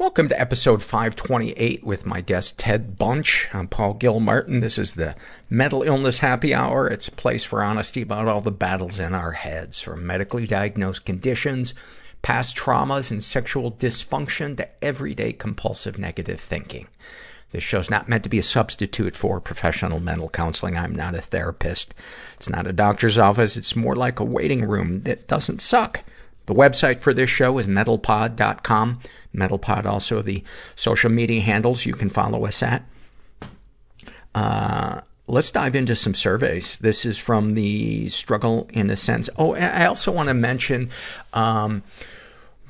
Welcome to episode 528 with my guest Ted Bunch. I'm Paul Gilmartin. This is the Mental Illness Happy Hour. It's a place for honesty about all the battles in our heads, from medically diagnosed conditions, past traumas, and sexual dysfunction to everyday compulsive negative thinking. This show's not meant to be a substitute for professional mental counseling. I'm not a therapist. It's not a doctor's office. It's more like a waiting room that doesn't suck. The website for this show is mentalpod.com. Mentalpod also the social media handles you can follow us at. Uh, let's dive into some surveys. This is from the struggle in a sense. Oh, I also want to mention, um,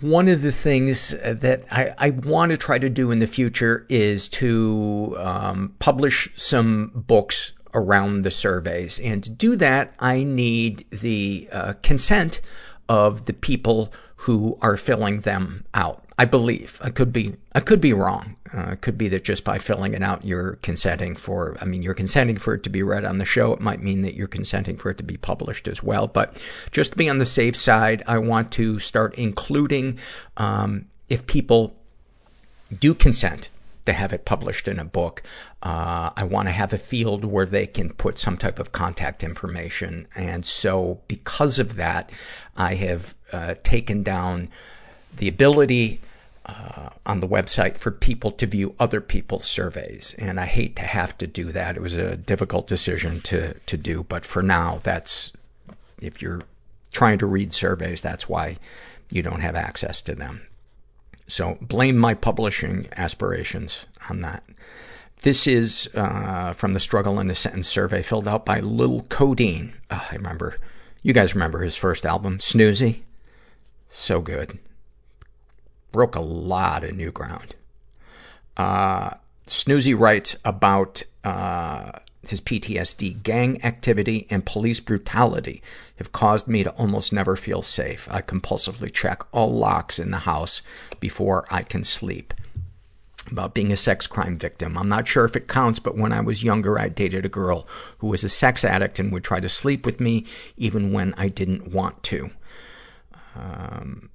one of the things that I, I want to try to do in the future is to um, publish some books around the surveys. And to do that, I need the uh, consent of the people who are filling them out. I believe. I could be, I could be wrong. Uh, it could be that just by filling it out, you're consenting for, I mean, you're consenting for it to be read on the show. It might mean that you're consenting for it to be published as well. But just to be on the safe side, I want to start including, um, if people do consent to have it published in a book. Uh, I want to have a field where they can put some type of contact information. And so because of that, I have uh, taken down the ability uh, on the website for people to view other people's surveys. And I hate to have to do that. It was a difficult decision to, to do. But for now, that's, if you're trying to read surveys, that's why you don't have access to them. So blame my publishing aspirations on that. This is uh, from the Struggle in a Sentence survey filled out by Lil Codeine. Oh, I remember. You guys remember his first album, Snoozy? So good broke a lot of new ground. Uh, Snoozy writes about uh, his PTSD. Gang activity and police brutality have caused me to almost never feel safe. I compulsively check all locks in the house before I can sleep. About being a sex crime victim. I'm not sure if it counts, but when I was younger, I dated a girl who was a sex addict and would try to sleep with me even when I didn't want to. Um,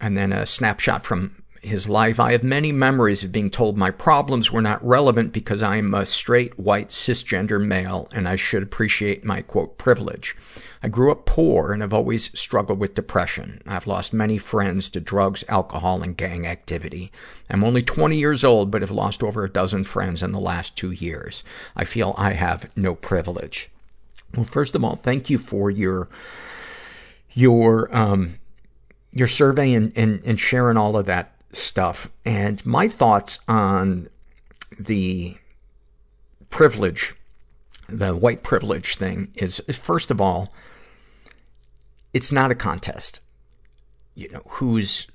and then a snapshot from his life. I have many memories of being told my problems were not relevant because I am a straight, white, cisgender male and I should appreciate my, quote, privilege. I grew up poor and have always struggled with depression. I've lost many friends to drugs, alcohol, and gang activity. I'm only 20 years old, but have lost over a dozen friends in the last two years. I feel I have no privilege. Well, first of all, thank you for your, your, um, your survey and, and, and sharing all of that stuff. And my thoughts on the privilege, the white privilege thing is, is first of all, it's not a contest. You know, whose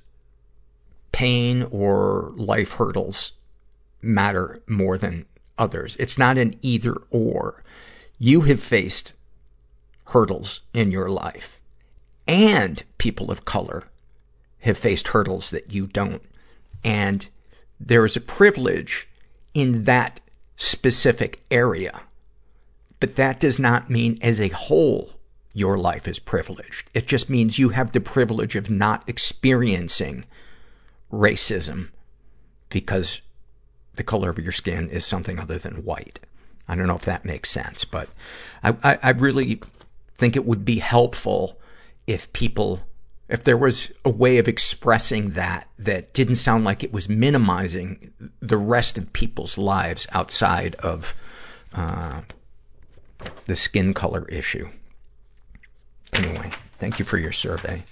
pain or life hurdles matter more than others. It's not an either or. You have faced hurdles in your life and people of color have faced hurdles that you don't. And there is a privilege in that specific area. But that does not mean as a whole your life is privileged. It just means you have the privilege of not experiencing racism because the color of your skin is something other than white. I don't know if that makes sense, but I, I, I really think it would be helpful if people, if there was a way of expressing that that didn't sound like it was minimizing the rest of people's lives outside of uh, the skin color issue. Anyway, thank you for your survey.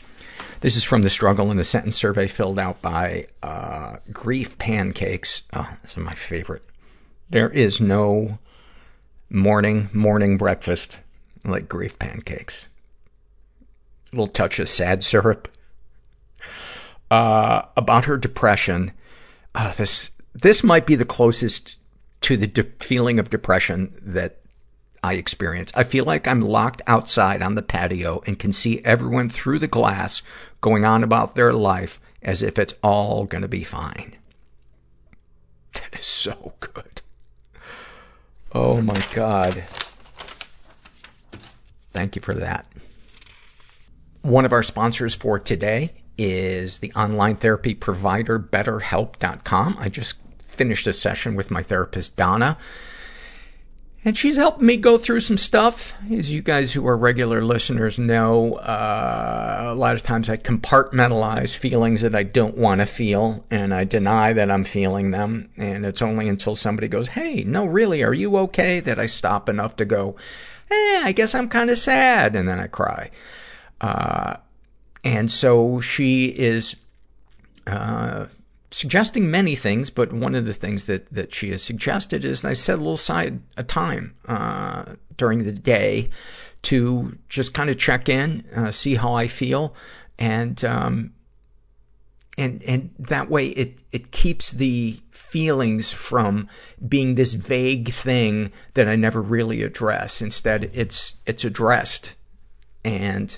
This is from the struggle in the sentence survey filled out by uh, Grief Pancakes. Oh, this is my favorite. There is no morning morning breakfast like grief pancakes little touch of sad syrup. Uh, about her depression. Uh, this, this might be the closest to the de- feeling of depression that I experience. I feel like I'm locked outside on the patio and can see everyone through the glass going on about their life as if it's all gonna be fine. That is so good. Oh my god. Thank you for that. One of our sponsors for today is the online therapy provider betterhelp.com. I just finished a session with my therapist, Donna. And she's helping me go through some stuff. As you guys who are regular listeners know, uh, a lot of times I compartmentalize feelings that I don't want to feel, and I deny that I'm feeling them. And it's only until somebody goes, hey, no, really, are you okay? that I stop enough to go, eh, I guess I'm kind of sad. And then I cry. Uh, and so she is, uh, suggesting many things, but one of the things that, that she has suggested is I set a little side a time, uh, during the day to just kind of check in, uh, see how I feel. And, um, and, and that way it, it keeps the feelings from being this vague thing that I never really address. Instead, it's, it's addressed and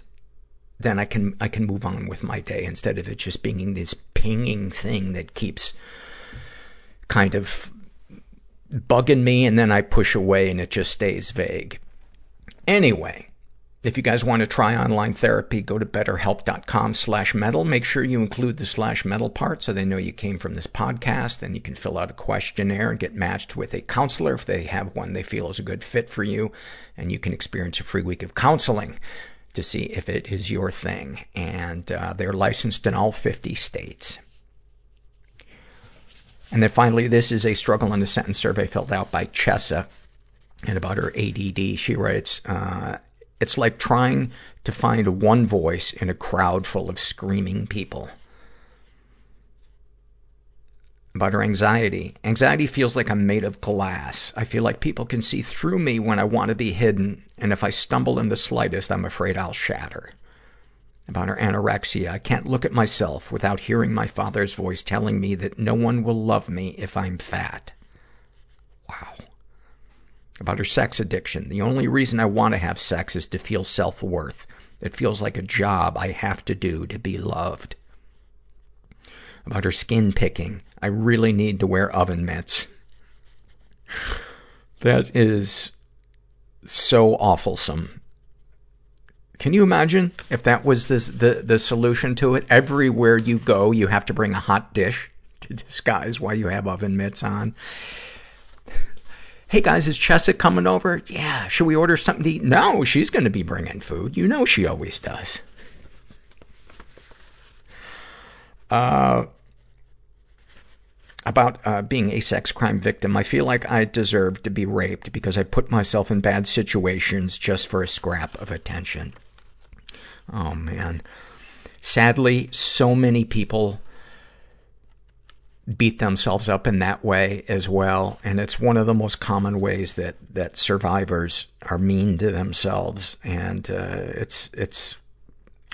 then I can, I can move on with my day instead of it just being this pinging thing that keeps kind of bugging me and then I push away and it just stays vague. Anyway, if you guys want to try online therapy, go to betterhelp.com slash mental. Make sure you include the slash mental part so they know you came from this podcast. Then you can fill out a questionnaire and get matched with a counselor if they have one they feel is a good fit for you. And you can experience a free week of counseling to see if it is your thing. And uh, they're licensed in all 50 states. And then finally, this is a struggle in a sentence survey filled out by Chessa. And about her ADD, she writes, uh, it's like trying to find one voice in a crowd full of screaming people. About her anxiety. Anxiety feels like I'm made of glass. I feel like people can see through me when I want to be hidden, and if I stumble in the slightest, I'm afraid I'll shatter. About her anorexia. I can't look at myself without hearing my father's voice telling me that no one will love me if I'm fat. Wow. About her sex addiction. The only reason I want to have sex is to feel self-worth. It feels like a job I have to do to be loved. About her skin picking. I really need to wear oven mitts. That is so awfulsome. Can you imagine if that was the, the, solution to it? Everywhere you go, you have to bring a hot dish to disguise why you have oven mitts on. Hey guys, is Chessa coming over? Yeah. Should we order something to eat? No, she's gonna be bringing food. You know she always does. Uh, about uh, being a sex crime victim. I feel like I deserve to be raped because I put myself in bad situations just for a scrap of attention. Oh man. Sadly, so many people beat themselves up in that way as well. And it's one of the most common ways that, that survivors are mean to themselves. And, uh, it's, it's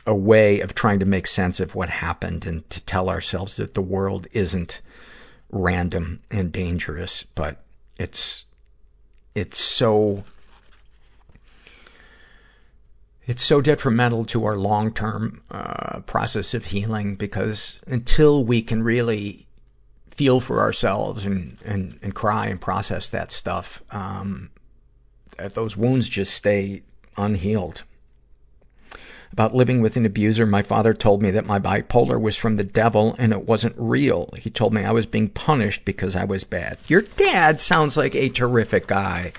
a way of trying to make sense of what happened and to tell ourselves that the world isn't random and dangerous, but it's, it's so, it's so detrimental to our long-term, uh, process of healing because until we can really feel for ourselves and, and, and cry and process that stuff, um, those wounds just stay unhealed about living with an abuser, my father told me that my bipolar was from the devil and it wasn't real. He told me I was being punished because I was bad. Your dad sounds like a terrific guy,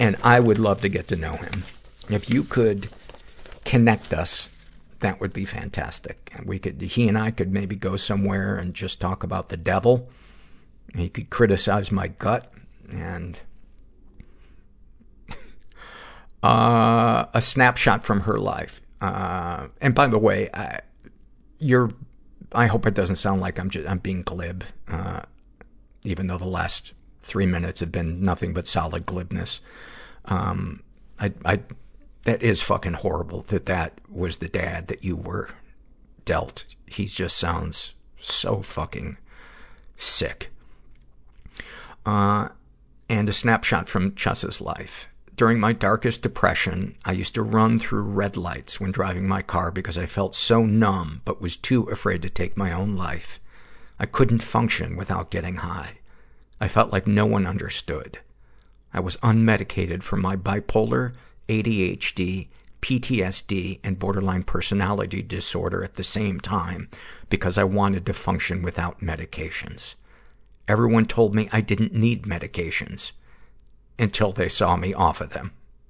and I would love to get to know him. If you could connect us, that would be fantastic. and We could, he and I could maybe go somewhere and just talk about the devil. He could criticize my gut and uh, a snapshot from her life. Uh, and by the way, I, you're, I hope it doesn't sound like I'm just, I'm being glib, uh, even though the last three minutes have been nothing but solid glibness. Um, I, I, that is fucking horrible that that was the dad that you were dealt. He just sounds so fucking sick. Uh, and a snapshot from Chessa's life. During my darkest depression, I used to run through red lights when driving my car because I felt so numb but was too afraid to take my own life. I couldn't function without getting high. I felt like no one understood. I was unmedicated for my bipolar, ADHD, PTSD and borderline personality disorder at the same time because I wanted to function without medications. Everyone told me I didn't need medications until they saw me off of them.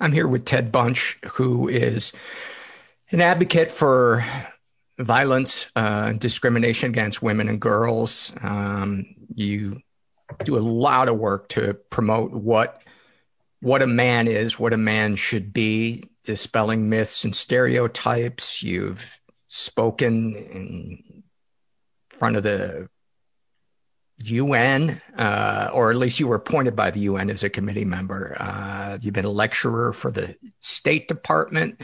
I'm here with Ted Bunch, who is an advocate for violence, uh, discrimination against women and girls. Um, you do a lot of work to promote what what a man is, what a man should be, dispelling myths and stereotypes. You've spoken in front of the UN, uh, or at least you were appointed by the UN as a committee member. Uh, you've been a lecturer for the State Department.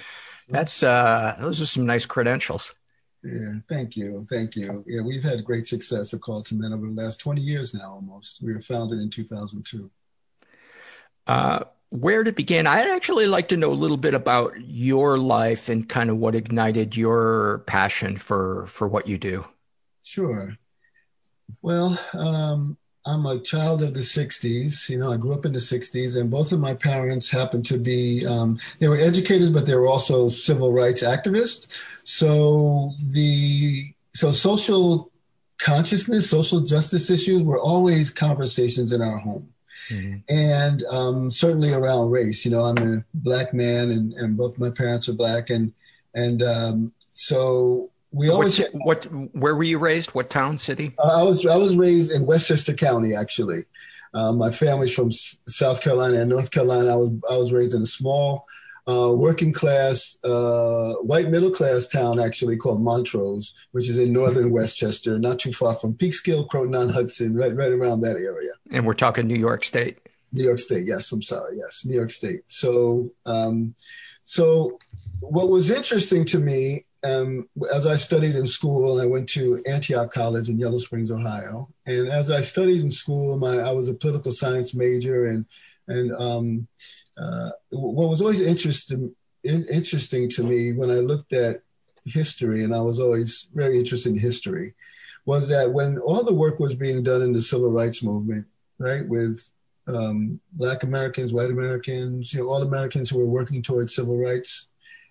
That's uh, those are some nice credentials. Yeah, thank you, thank you. Yeah, we've had great success at Call to Men over the last twenty years now, almost. We were founded in two thousand two. Uh, where to begin? I'd actually like to know a little bit about your life and kind of what ignited your passion for for what you do. Sure. Well, um, I'm a child of the 60s. You know, I grew up in the 60s, and both of my parents happened to be, um, they were educated, but they were also civil rights activists. So the, so social consciousness, social justice issues were always conversations in our home. Mm-hmm. And um, certainly around race, you know, I'm a black man, and, and both my parents are black, and and um, so we always what where were you raised? What town city? Uh, i was i was raised in westchester county actually. Um, my family's from S- south carolina and north carolina. I was i was raised in a small uh, working class uh, white middle class town actually called montrose which is in northern westchester not too far from peekskill croton on hudson right right around that area. And we're talking new york state. New york state yes i'm sorry yes new york state. So um, so what was interesting to me um, as I studied in school, I went to Antioch College in Yellow Springs, Ohio. And as I studied in school, my I was a political science major, and and um, uh, what was always interesting in, interesting to me when I looked at history, and I was always very interested in history, was that when all the work was being done in the civil rights movement, right, with um, Black Americans, white Americans, you know, all Americans who were working towards civil rights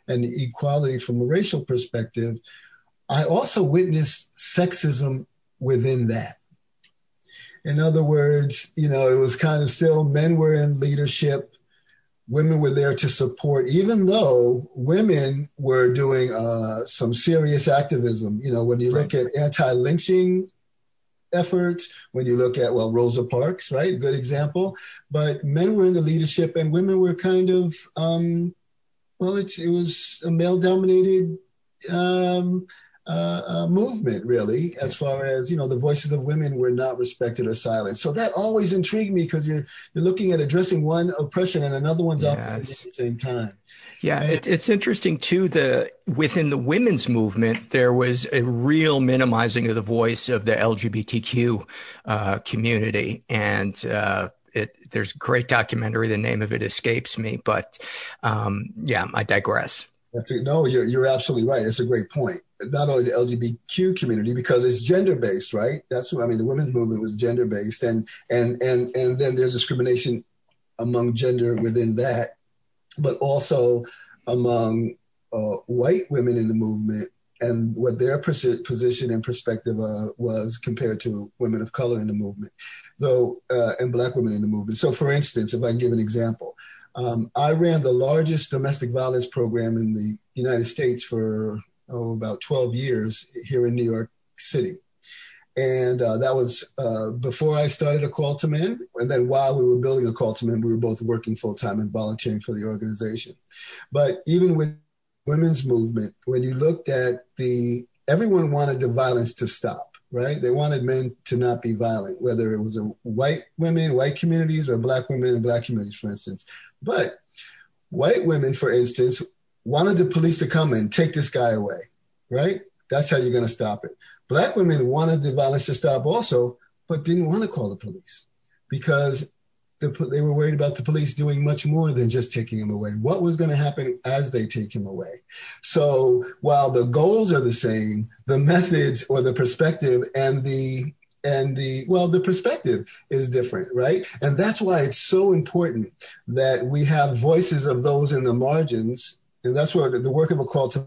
and equality from a racial perspective, I also witnessed sexism within that. In other words, you know, it was kind of still men were in leadership, women were there to support, even though women were doing uh, some serious activism. You know, when you look at anti lynching efforts, when you look at, well, Rosa Parks, right? Good example. But men were in the leadership and women were kind of, um, well, it's, it was a male dominated um, uh, uh, movement, really, as far as, you know, the voices of women were not respected or silenced. So that always intrigued me because you're, you're looking at addressing one oppression and another one's yes. at the same time. Yeah, it, it's interesting too. The within the women's movement, there was a real minimizing of the voice of the LGBTQ uh, community, and uh, it, there's a great documentary. The name of it escapes me, but um, yeah, I digress. It. No, you're you're absolutely right. It's a great point. Not only the LGBTQ community because it's gender based, right? That's what I mean. The women's movement was gender based, and and and and then there's discrimination among gender within that, but also among uh, white women in the movement and what their position and perspective uh, was compared to women of color in the movement, though, uh, and black women in the movement. So, for instance, if I can give an example, Um, I ran the largest domestic violence program in the United States for oh, about 12 years here in New York City. And uh, that was uh, before I started a call to men. And then while we were building a call to men, we were both working full time and volunteering for the organization. But even with women's movement, when you looked at the, everyone wanted the violence to stop, right? They wanted men to not be violent, whether it was a white women, white communities, or black women and black communities, for instance. But white women, for instance, wanted the police to come and take this guy away, right? That's how you're going to stop it. Black women wanted the violence to stop also, but didn't want to call the police because the, they were worried about the police doing much more than just taking him away. What was going to happen as they take him away? So while the goals are the same, the methods or the perspective and the and the well the perspective is different right and that's why it's so important that we have voices of those in the margins and that's where the work of a call to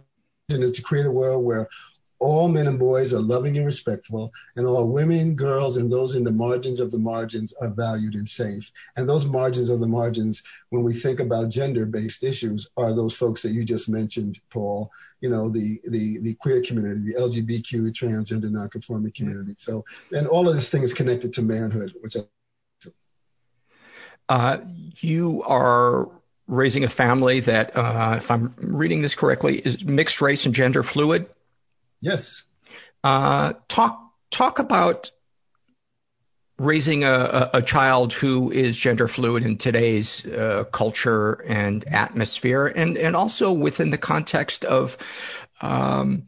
is to create a world where all men and boys are loving and respectful, and all women, girls, and those in the margins of the margins are valued and safe. And those margins of the margins, when we think about gender-based issues, are those folks that you just mentioned, Paul. You know, the the the queer community, the LGBTQ, transgender, nonconforming community. So, and all of this thing is connected to manhood, which. I, uh, you are raising a family that, uh, if I'm reading this correctly, is mixed race and gender fluid. Yes. Uh, talk talk about raising a, a, child who is gender fluid in today's uh, culture and atmosphere, and and also within the context of. Um,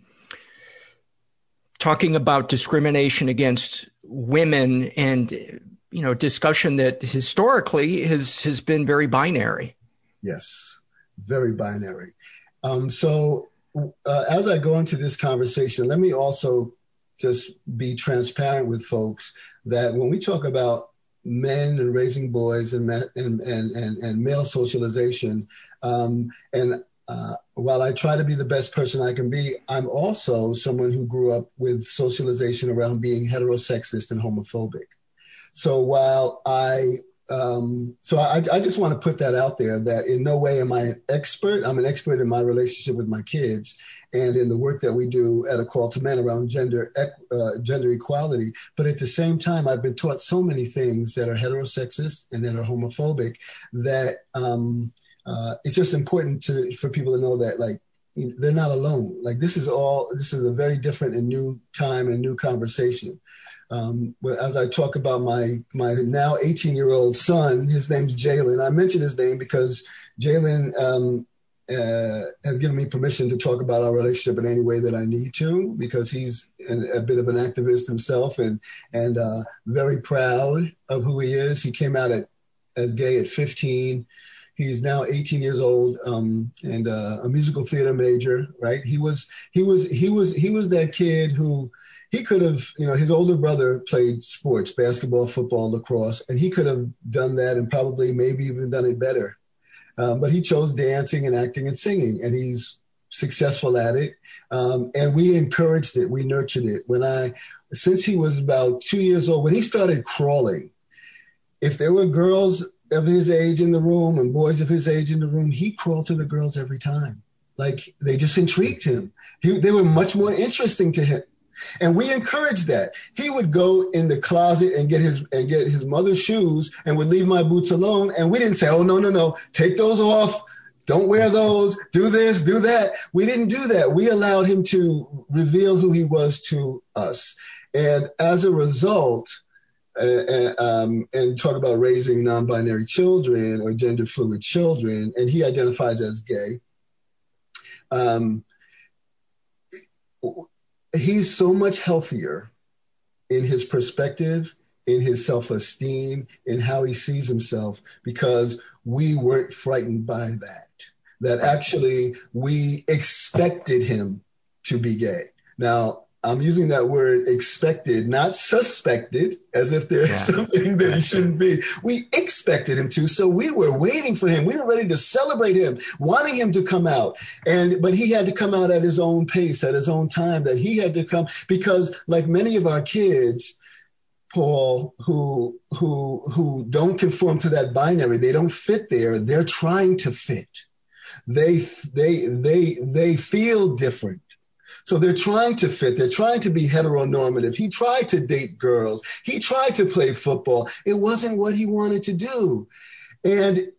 talking about discrimination against women and you know discussion that historically has has been very binary yes very binary um, so uh, as I go into this conversation, let me also just be transparent with folks that when we talk about men and raising boys and and and and, and male socialization, um, and uh, while I try to be the best person I can be, I'm also someone who grew up with socialization around being heterosexist and homophobic. So while I um, so I, I, just want to put that out there that in no way am I an expert. I'm an expert in my relationship with my kids and in the work that we do at a call to men around gender uh, gender equality. But at the same time, I've been taught so many things that are heterosexist and that are homophobic that um, uh, it's just important to for people to know that like they're not alone. Like this is all this is a very different and new time and new conversation. Um, as I talk about my my now 18 year old son, his name's Jalen. I mention his name because Jalen um, uh, has given me permission to talk about our relationship in any way that I need to because he's an, a bit of an activist himself and and uh, very proud of who he is. He came out at, as gay at 15. He's now 18 years old um, and uh, a musical theater major. Right? He was he was he was he was that kid who he could have, you know, his older brother played sports, basketball, football, lacrosse, and he could have done that and probably maybe even done it better. Um, but he chose dancing and acting and singing, and he's successful at it. Um, and we encouraged it, we nurtured it. When I, since he was about two years old, when he started crawling, if there were girls of his age in the room and boys of his age in the room, he crawled to the girls every time. Like they just intrigued him. He, they were much more interesting to him and we encouraged that. He would go in the closet and get his and get his mother's shoes and would leave my boots alone. And we didn't say, oh no, no, no, take those off. Don't wear those. Do this, do that. We didn't do that. We allowed him to reveal who he was to us. And as a result, uh, uh um, and talk about raising non-binary children or gender fluid children, and he identifies as gay. Um, he's so much healthier in his perspective, in his self esteem, in how he sees himself, because we weren't frightened by that. That actually we expected him to be gay. Now, I'm using that word expected, not suspected, as if there's yeah. something that he shouldn't be. We expected him to, so we were waiting for him. We were ready to celebrate him, wanting him to come out. And but he had to come out at his own pace, at his own time. That he had to come because, like many of our kids, Paul, who who who don't conform to that binary. They don't fit there. They're trying to fit. They they they they feel different. So they're trying to fit. They're trying to be heteronormative. He tried to date girls. He tried to play football. It wasn't what he wanted to do. And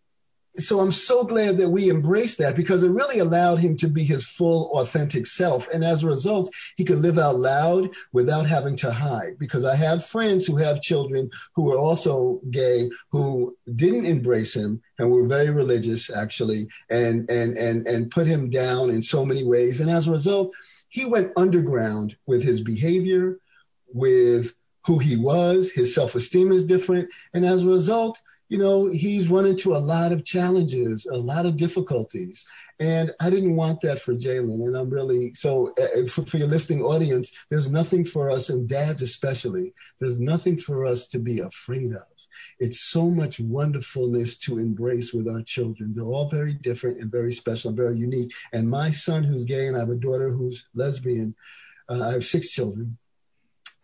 so I'm so glad that we embraced that because it really allowed him to be his full, authentic self. And as a result, he could live out loud without having to hide. Because I have friends who have children who are also gay who didn't embrace him and were very religious, actually, and and and and put him down in so many ways. And as a result, he went underground with his behavior, with who he was. His self esteem is different, and as a result you know, he's run into a lot of challenges, a lot of difficulties. And I didn't want that for Jalen. And I'm really, so uh, for, for, your listening audience, there's nothing for us, and dads especially, there's nothing for us to be afraid of. It's so much wonderfulness to embrace with our children. They're all very different and very special and very unique. And my son, who's gay, and I have a daughter who's lesbian, uh, I have six children.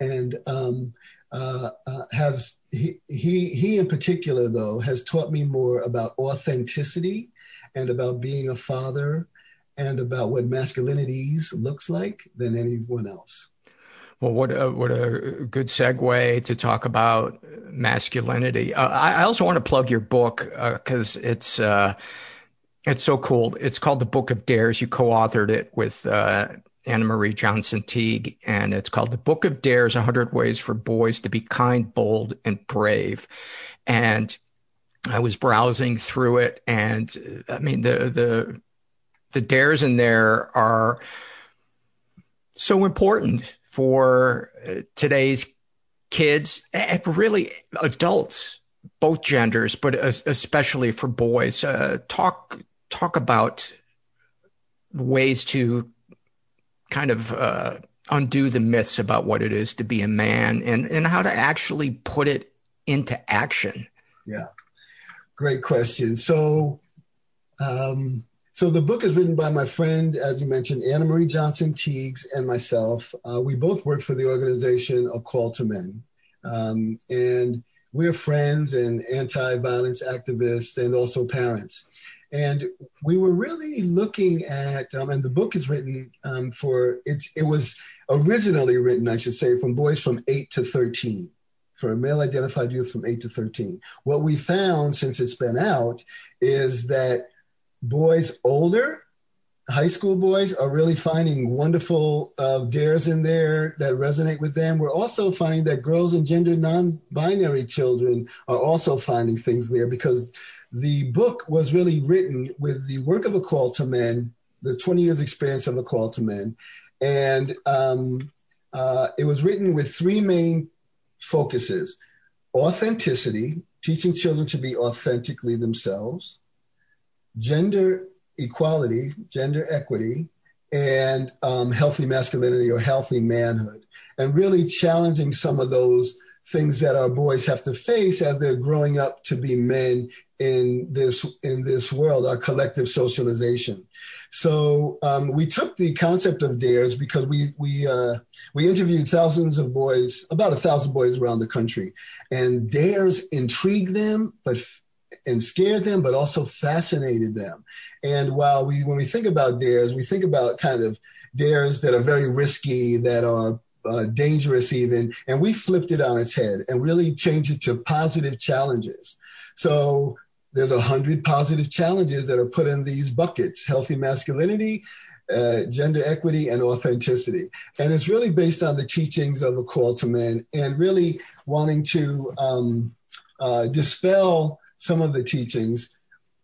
And, um, uh, uh, has he, he he in particular though has taught me more about authenticity and about being a father and about what masculinities looks like than anyone else. Well, what a, what a good segue to talk about masculinity. Uh, I also want to plug your book because uh, it's uh, it's so cool. It's called The Book of Dares. You co-authored it with Anna Marie Johnson Teague, and it's called The Book of Dares 100 Ways for Boys to Be Kind, Bold, and Brave. And I was browsing through it, and I mean, the, the, the dares in there are so important for today's kids and really adults, both genders, but especially for boys. Uh, talk talk about ways to kind of uh, undo the myths about what it is to be a man and, and how to actually put it into action? Yeah, great question. So, um, so the book is written by my friend, as you mentioned, Anna Marie Johnson Teagues, and myself. Uh, we both work for the organization A Call to Men, um, and we're friends and anti-violence activists, and also parents. And we were really looking at, um, and the book is written um, for, it, it was originally written, I should say, from boys from 8 to 13, for male identified youth from 8 to 13. What we found since it's been out is that boys older, high school boys, are really finding wonderful uh, dares in there that resonate with them. We're also finding that girls and gender non binary children are also finding things there because the book was really written with the work of a call to men, the 20 years experience of a call to men. And um, uh, it was written with three main focuses authenticity, teaching children to be authentically themselves, gender equality, gender equity, and um, healthy masculinity or healthy manhood, and really challenging some of those things that our boys have to face as they're growing up to be men in this in this world our collective socialization. So um, we took the concept of dares because we we uh, we interviewed thousands of boys about a thousand boys around the country. And dares intrigued them but and scared them but also fascinated them. And while we when we think about dares we think about kind of dares that are very risky that are uh, dangerous even and we flipped it on its head and really changed it to positive challenges. So there's a hundred positive challenges that are put in these buckets healthy masculinity uh, gender equity and authenticity and it's really based on the teachings of a call to men and really wanting to um, uh, dispel some of the teachings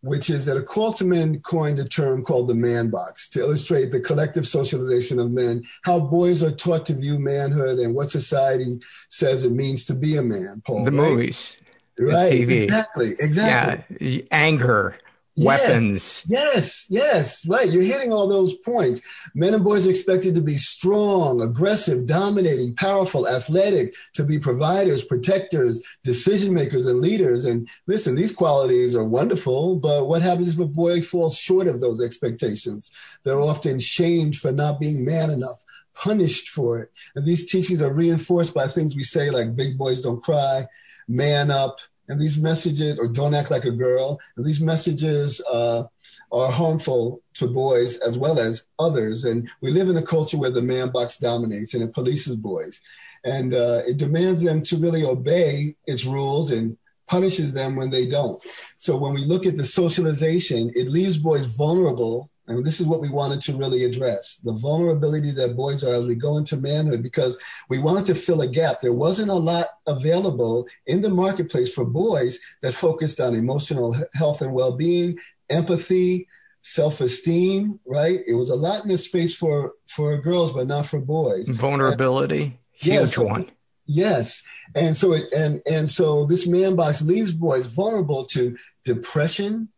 which is that a call to men coined a term called the man box to illustrate the collective socialization of men, how boys are taught to view manhood and what society says it means to be a man, Paul. The right? movies right TV. exactly exactly. Yeah anger weapons. yes yes right you're hitting all those points. Men and boys are expected to be strong aggressive dominating powerful athletic to be providers protectors decision makers and leaders. And listen these qualities are wonderful but what happens if a boy falls short of those expectations? They're often shamed for not being man enough punished for it. And these teachings are reinforced by things we say like big boys don't cry, man up, and these messages, or don't act like a girl. And these messages uh, are harmful to boys as well as others. And we live in a culture where the man box dominates and it polices boys. And uh, it demands them to really obey its rules and punishes them when they don't. So when we look at the socialization, it leaves boys vulnerable. And this is what we wanted to really address the vulnerability that boys are as we go into manhood, because we wanted to fill a gap. There wasn't a lot available in the marketplace for boys that focused on emotional health and well being, empathy, self-esteem right? It was a lot in this space for for girls but not for boys. Vulnerability and, huge yeah, so, one. Yes. And so it and and so this man box leaves boys vulnerable to depression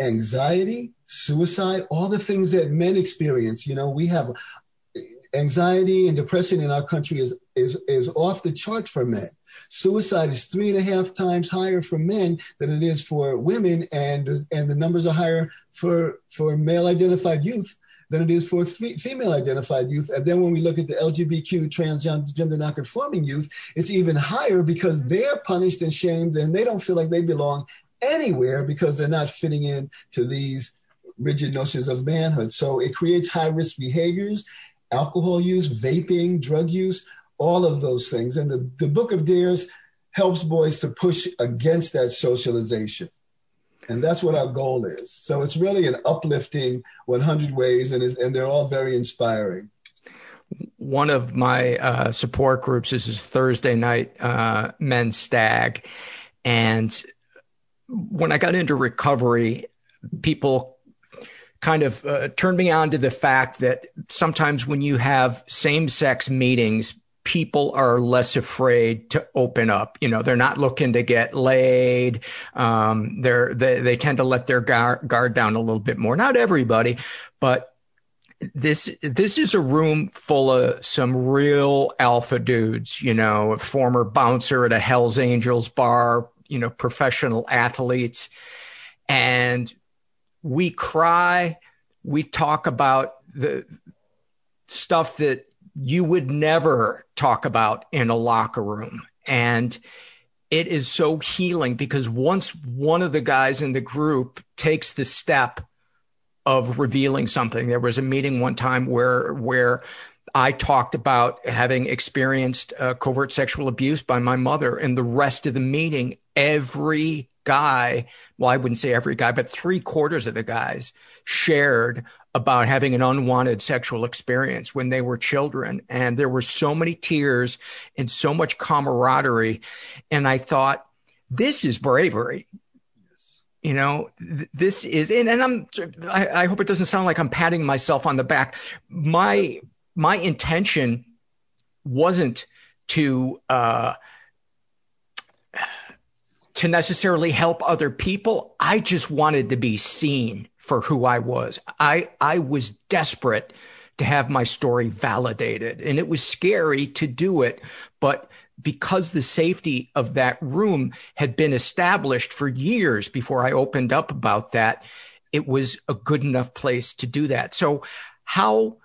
anxiety suicide all the things that men experience you know we have anxiety and depression in our country is is is off the charts for men Suicide is three and a half times higher for men than it is for women, and and the numbers are higher for for male identified youth than it is for f- female identified youth. And then when we look at the LGBTQ transgender non-conforming youth, it's even higher because they're punished and shamed, and they don't feel like they belong anywhere because they're not fitting in to these rigid notions of manhood. So it creates high risk behaviors, alcohol use, vaping, drug use all of those things. And the, the book of dares helps boys to push against that socialization. And that's what our goal is. So it's really an uplifting 100 ways, and, and they're all very inspiring. One of my uh, support groups is this Thursday night uh, men's stag. And when I got into recovery, people kind of uh, turned me on to the fact that sometimes when you have same sex meetings, people are less afraid to open up. You know, they're not looking to get laid. Um, they're, they, they tend to let their guard, guard down a little bit more. Not everybody, but this this is a room full of some real alpha dudes, you know, a former bouncer at a Hell's Angels bar, you know, professional athletes. And we cry, we talk about the stuff that you would never talk about in a locker room. And it is so healing because once one of the guys in the group takes the step of revealing something, there was a meeting one time where, where I talked about having experienced uh, covert sexual abuse by my mother and the rest of the meeting, every guy, well, I wouldn't say every guy, but three quarters of the guys shared about having an unwanted sexual experience when they were children. And there were so many tears and so much camaraderie. And I thought, this is bravery. You know, this is, and, and I'm, I, I hope it doesn't sound like I'm patting myself on the back. My, my intention wasn't to, uh, to necessarily help other people. I just wanted to be seen for who I was. I, I was desperate to have my story validated and it was scary to do it, but because the safety of that room had been established for years before I opened up about that, it was a good enough place to do that. So how,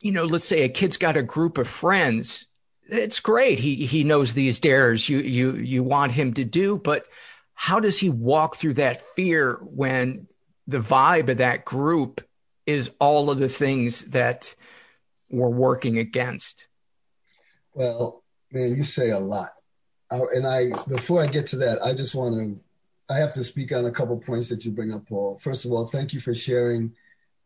you know, let's say a kid's got a group of friends. It's great. He, he knows these dares you, you, you want him to do, but how does he walk through that fear when the vibe of that group is all of the things that we're working against. Well, man, you say a lot. I, and I, before I get to that, I just want to, I have to speak on a couple points that you bring up, Paul. First of all, thank you for sharing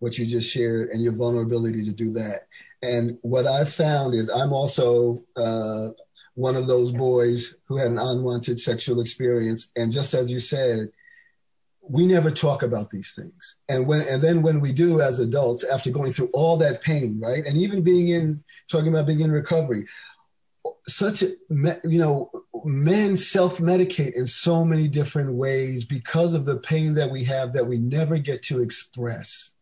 what you just shared and your vulnerability to do that. And what I've found is I'm also uh, one of those boys who had an unwanted sexual experience. And just as you said, we never talk about these things. And when and then when we do as adults after going through all that pain right? And even being in talking about being in recovery such a you know men self-medicate in so many different ways because of the pain that we have that we never get to express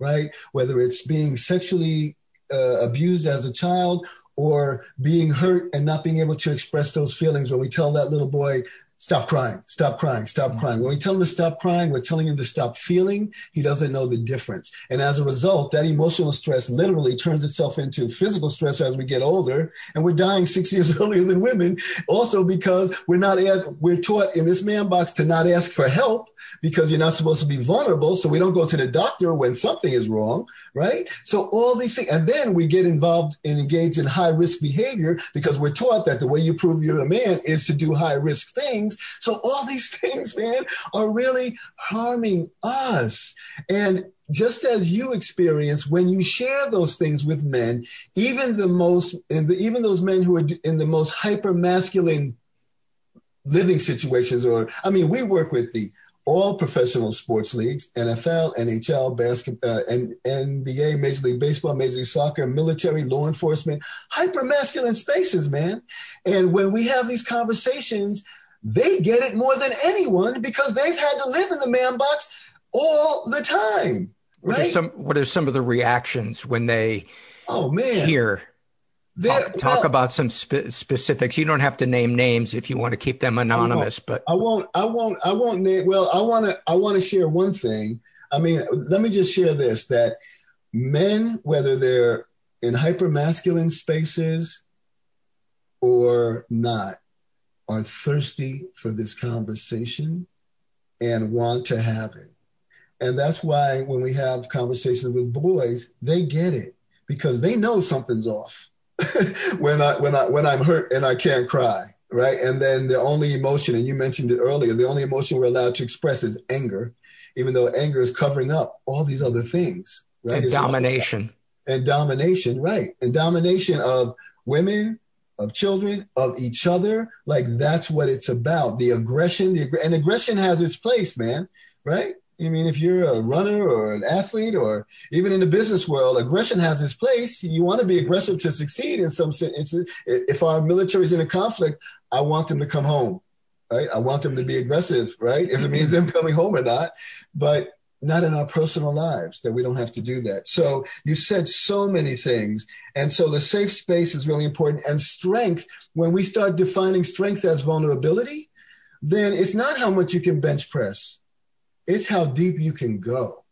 right? Whether it's being sexually uh, abused as a child or being hurt and not being able to express those feelings. When we tell that little boy stop crying, stop crying, stop mm-hmm. crying. When we tell him to stop crying, we're telling him to stop feeling. He doesn't know the difference. And as a result, that emotional stress literally turns itself into physical stress as we get older. And we're dying six years earlier than women. Also because we're not, we're taught in this man box to not ask for help because you're not supposed to be vulnerable. So we don't go to the doctor when something is wrong, right? So all these things, and then we get involved and engaged in high risk behavior because we're taught that the way you prove you're a man is to do high risk things. So all these things, man, are really harming us. And just as you experience when you share those things with men, even the most, even those men who are in the most hyper masculine living situations, or I mean, we work with the all professional sports leagues NFL, NHL, basketball, uh, and NBA, Major League Baseball, Major League Soccer, military, law enforcement, hyper masculine spaces, man. And when we have these conversations, they get it more than anyone because they've had to live in the man box all the time. Right? What are some What are some of the reactions when they oh man hear talk, talk well, about some spe- specifics? You don't have to name names if you want to keep them anonymous, I but I won't. I won't. I won't name. Well, I want to. I want to share one thing. I mean, let me just share this: that men, whether they're in hyper masculine spaces or not, are thirsty for this conversation and want to have it. And that's why when we have conversations with boys, they get it because they know something's off when I when I when I'm hurt and I can't cry, right? And then the only emotion, and you mentioned it earlier, the only emotion we're allowed to express is anger, even though anger is covering up all these other things, right? And It's domination. and domination, right? And domination of women, of children, of each other. Like that's what it's about. The aggression, the and aggression has its place, man. Right? I mean, if you're a runner or an athlete, or even in the business world, aggression has its place. You want to be aggressive to succeed in some sense. If our military is in a conflict, I want them to come home, right? I want them to be aggressive, right? If it means them coming home or not, but not in our personal lives that we don't have to do that. So you said so many things. And so the safe space is really important. And strength, when we start defining strength as vulnerability, then it's not how much you can bench press, it's how deep you can go.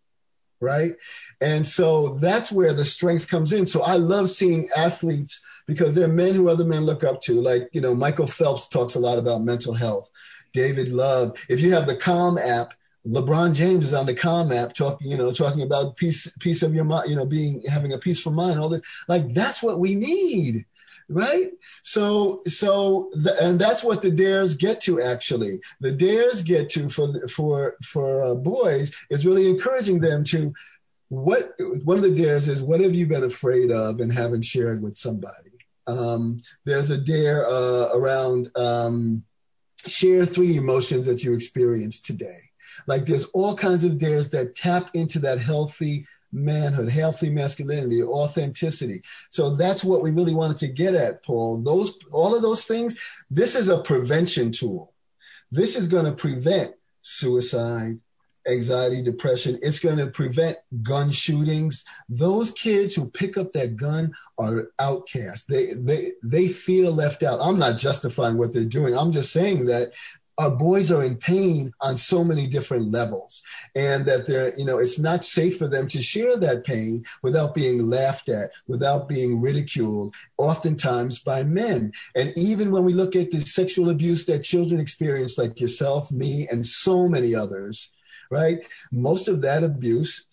Right. And so that's where the strength comes in. So I love seeing athletes because they're men who other men look up to. Like, you know, Michael Phelps talks a lot about mental health. David Love. If you have the Calm app, LeBron James is on the Calm app talking, you know, talking about peace, peace of your mind, you know, being having a peaceful mind. All that, like that's what we need, right? So, so, and that's what the dares get to. Actually, the dares get to for for for uh, boys is really encouraging them to. What one of the dares is what have you been afraid of and haven't shared with somebody? Um, there's a dare uh, around um, share three emotions that you experienced today like there's all kinds of dares that tap into that healthy manhood, healthy masculinity, authenticity. So that's what we really wanted to get at, Paul. Those all of those things, this is a prevention tool. This is going to prevent suicide, anxiety, depression. It's going to prevent gun shootings. Those kids who pick up that gun are outcasts. They they they feel left out. I'm not justifying what they're doing. I'm just saying that our boys are in pain on so many different levels and that they're you know it's not safe for them to share that pain without being laughed at without being ridiculed oftentimes by men. And even when we look at the sexual abuse that children experience like yourself me and so many others right? Most of that abuse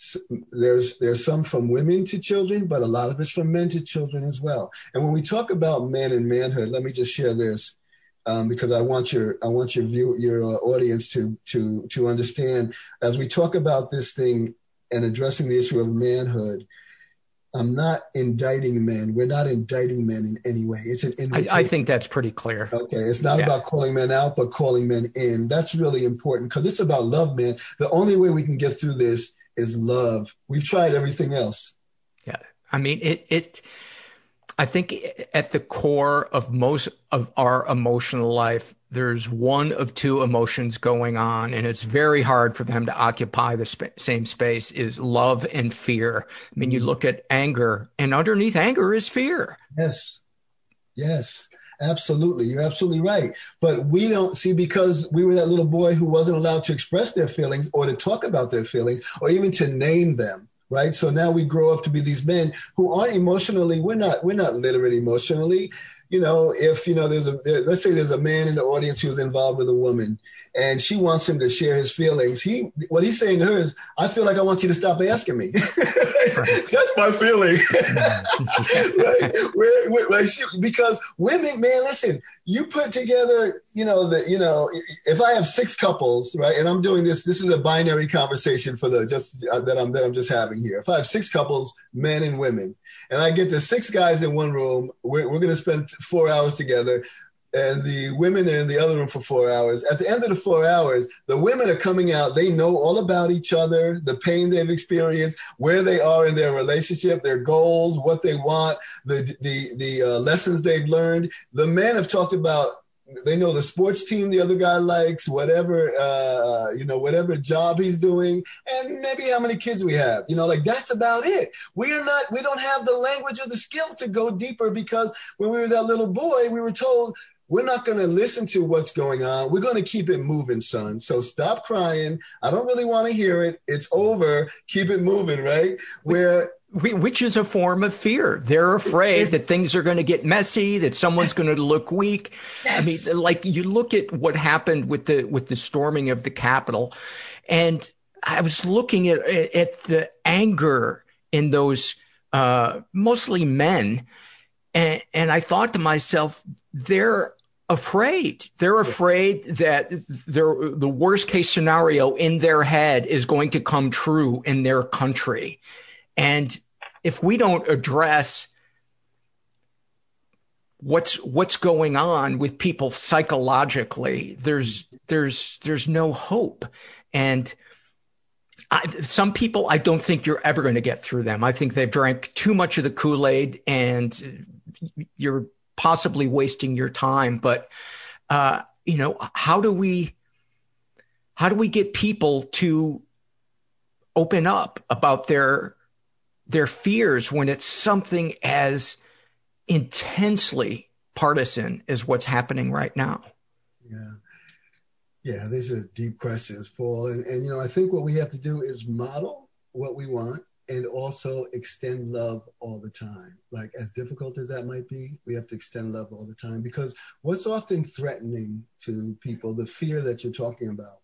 there's there's some from women to children but a lot of it's from men to children as well. And when we talk about men and manhood let me just share this um, because I want your I want your view your uh, audience to to to understand as we talk about this thing and addressing the issue of manhood. I'm not indicting men. We're not indicting men in any way. It's an invitation. I, I think that's pretty clear. Okay, it's not Yeah. about calling men out, but calling men in. That's really important because it's about love, man. The only way we can get through this is love. We've tried everything else. Yeah. I mean, it, it, I think at the core of most of our emotional life, there's one of two emotions going on, and it's very hard for them to occupy the sp- same space is love and fear. I mean, you mm-hmm. look at anger, and underneath anger is fear. Yes. Yes. Absolutely. You're absolutely right. But we don't see because we were that little boy who wasn't allowed to express their feelings or to talk about their feelings or even to name them right? So now we grow up to be these men who aren't emotionally we're not we're not literate emotionally you know, if you know there's a let's say there's a man in the audience who's involved with a woman, and she wants him to share his feelings. He what he's saying to her is, "I feel like I want you to stop asking me." That's my feeling. right? We're, we're, like she, because women, man, listen, you put together, you know, the you know, if I have six couples, right, and I'm doing this, this is a binary conversation for the just uh, that I'm that I'm just having here. If I have six couples, men and women, and I get the six guys in one room, we're, we're going to spend four hours together and the women are in the other room for four hours. At the end of the four hours, the women are coming out. They know all about each other, the pain they've experienced, where they are in their relationship, their goals, what they want, the the the uh, lessons they've learned. The men have talked about they know the sports team the other guy likes, whatever uh, you know, whatever job he's doing, and maybe how many kids we have. You know, like that's about it. We are not, we don't have the language or the skill to go deeper because when we were that little boy, we were told we're not going to listen to what's going on. We're going to keep it moving, son. So stop crying. I don't really want to hear it. It's over. Keep it moving, right? Where which is a form of fear. They're afraid that things are going to get messy, that someone's going to look weak. Yes. I mean, like you look at what happened with the with the storming of the Capitol, and I was looking at at the anger in those uh, mostly men, and and I thought to myself, they're afraid. They're afraid that their the worst case scenario in their head is going to come true in their country. And if we don't address what's what's going on with people psychologically, there's there's there's no hope. And I, some people, I don't think you're ever going to get through them. I think they've drank too much of the Kool Aid, and you're possibly wasting your time. But uh, you know, how do we how do we get people to open up about their their fears when it's something as intensely partisan as what's happening right now? Yeah. Yeah, these are deep questions, Paul. And, and, you know, I think what we have to do is model what we want and also extend love all the time. Like, as difficult as that might be, we have to extend love all the time because what's often threatening to people, the fear that you're talking about,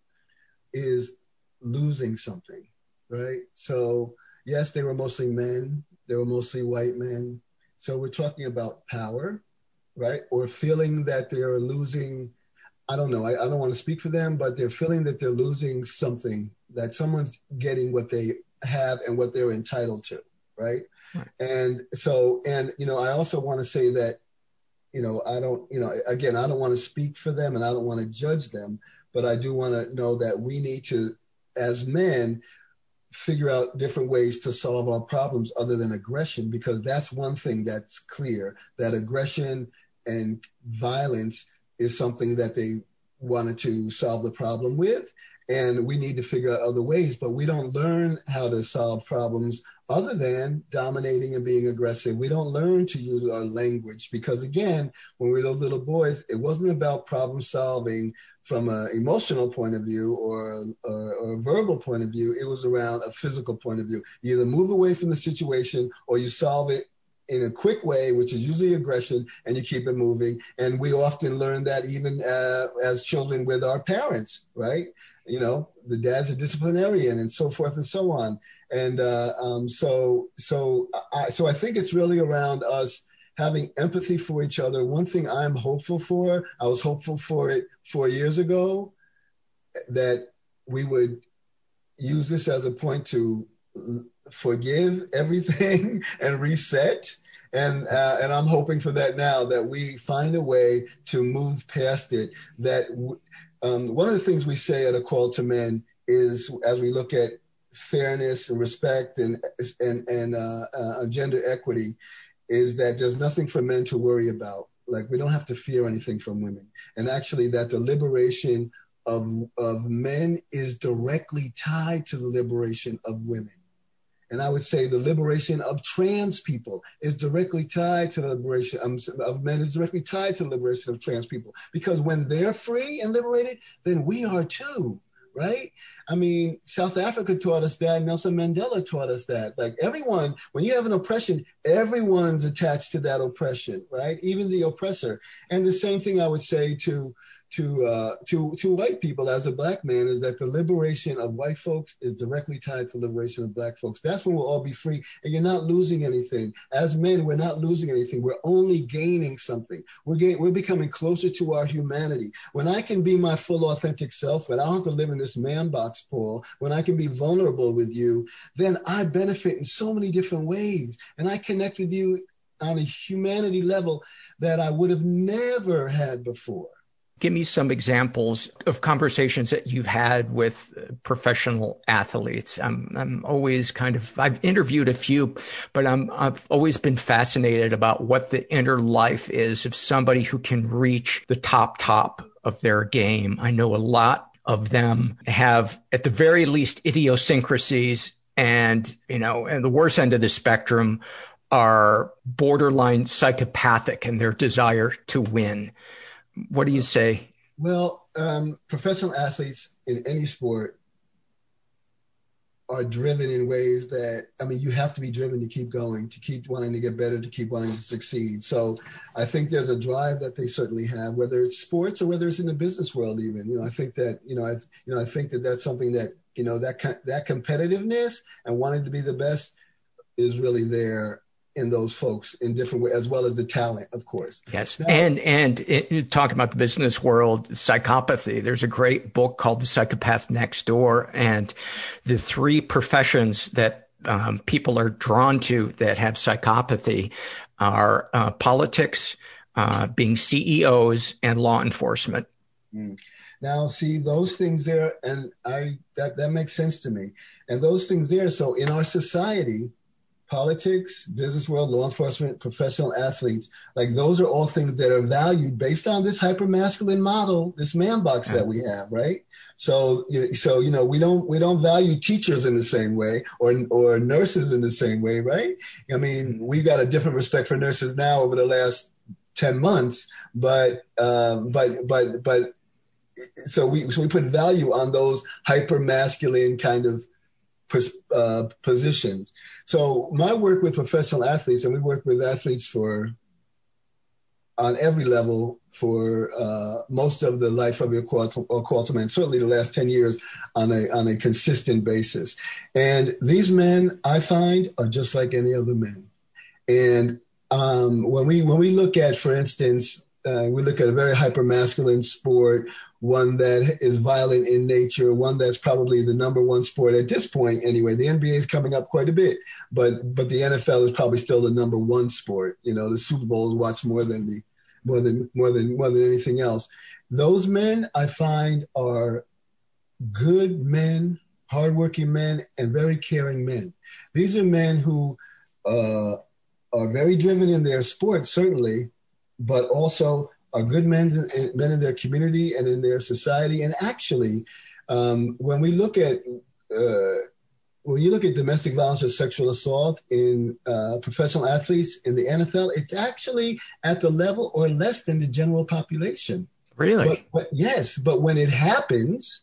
is losing something, right? So, yes, they were mostly men, they were mostly white men. So we're talking about power, right? Or feeling that they're losing, I don't know, I, I don't want to speak for them, but they're feeling that they're losing something, that someone's getting what they have and what they're entitled to, right? right. And so, and, you know, I also want to say that, you know, I don't, you know, again, I don't want to speak for them and I don't want to judge them, but I do want to know that we need to, as men, figure out different ways to solve our problems other than aggression because that's one thing that's clear that aggression and violence is something that they wanted to solve the problem with and we need to figure out other ways but we don't learn how to solve problems other than dominating and being aggressive we don't learn to use our language because again when we were those little boys it wasn't about problem solving from an emotional point of view or, or, or, a verbal point of view it was around a physical point of view you either move away from the situation or you solve it in a quick way, which is usually aggression, and you keep it moving. And we often learn that even uh, as children with our parents, right? You know, the dad's a disciplinarian, and so forth and so on. And uh, um, so, so, I, so I think it's really around us having empathy for each other. One thing I'm hopeful for, I was hopeful for it four years ago, that we would use this as a point to forgive everything and reset and uh, and I'm hoping for that now that we find a way to move past it. That um, one of the things we say at a call to men is as we look at fairness and respect and and and uh, uh, gender equity, is that there's nothing for men to worry about. Like we don't have to fear anything from women, and actually that the liberation of of men is directly tied to the liberation of women and I would say the liberation of trans people is directly tied to the liberation um, of men is directly tied to the liberation of trans people because when they're free and liberated, then we are too right? I mean, South Africa taught us that. Nelson Mandela taught us that. Like everyone, when you have an oppression, everyone's attached to that oppression, right? Even the oppressor. And the same thing I would say to to uh, to to white people as a black man is that the liberation of white folks is directly tied to liberation of black folks. That's when we'll all be free, and you're not losing anything. As men, we're not losing anything. We're only gaining something. We're getting, we're becoming closer to our humanity. When I can be my full authentic self, when I don't have to live in this man box, Paul, when I can be vulnerable with you, then I benefit in so many different ways, and I connect with you on a humanity level that I would have never had before give me some examples of conversations that you've had with professional athletes. I'm, I'm always kind of, I've interviewed a few, but I'm, I've always been fascinated about what the inner life is of somebody who can reach the top, top of their game. I know a lot of them have, at the very least, idiosyncrasies and, you know, and the worst end of the spectrum are borderline psychopathic in their desire to win. What do you say? Well, um, professional athletes in any sport are driven in ways that I mean, you have to be driven to keep going, to keep wanting to get better, to keep wanting to succeed. So, I think there's a drive that they certainly have, whether it's sports or whether it's in the business world. Even you know, I think that you know, I you know, I think that that's something that you know that that competitiveness and wanting to be the best is really there in those folks in different ways, as well as the talent, of course. Yes, now, and and it, talking about the business world, psychopathy. There's a great book called The Psychopath Next Door, and the three professions that um, people are drawn to that have psychopathy are uh, politics, uh, being CEOs, and law enforcement. Mm. Now, see those things there, and I that that makes sense to me. And those things there. So in our society, politics, business world, law enforcement, professional athletes. Like those are all things that are valued based on this hyper masculine model, this man box that we have, right? So, so you know, we don't we don't value teachers in the same way, or or nurses in the same way, right? I mean, we've got a different respect for nurses now over the last ten months, but um, but but but so we so we put value on those hyper masculine kind of uh, positions. So my work with professional athletes, and we work with athletes for on every level for uh, most of the life of A Call to Men, certainly the last 10 years on a, on a consistent basis. And these men, I find, are just like any other men. And um, when, we, when we look at, for instance, uh, we look at a very hyper masculine sport, one that is violent in nature, one that's probably the number one sport at this point. Anyway, the NBA is coming up quite a bit, but but the NFL is probably still the number one sport. You know, the Super Bowl is watched more than the more than more than more than anything else. Those men I find are good men, hardworking men, and very caring men. These are men who uh, are very driven in their sport, certainly, but also are good men in, men in their community and in their society. And actually, um, when we look at uh, when you look at domestic violence or sexual assault in uh, professional athletes in the NFL, it's actually at the level or less than the general population. Really? But, but yes, but when it happens,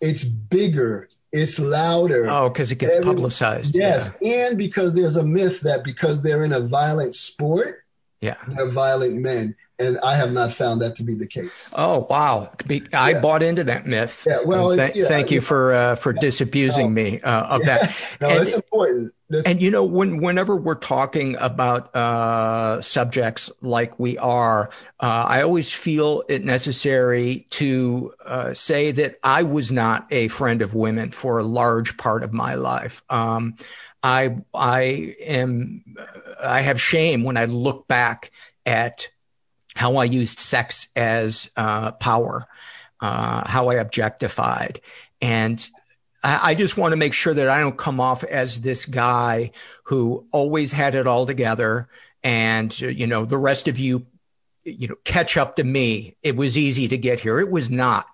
it's bigger, it's louder. Oh, because it gets Every, publicized. Yes, yeah. and because there's a myth that because they're in a violent sport, yeah. They're violent men. And I have not found that to be the case. Oh, wow. I yeah. bought into that myth. Yeah, well, th- yeah, thank you for uh, for yeah. disabusing no. me uh, of that. no, and, it's important. That's- and you know, when whenever we're talking about uh, subjects like we are, uh, I always feel it necessary to uh, say that I was not a friend of women for a large part of my life. Um, I I am I have shame when I look back at how I used sex as uh, power, uh, how I objectified, and I, I just want to make sure that I don't come off as this guy who always had it all together, and you know the rest of you, you know, catch up to me. It was easy to get here. It was not.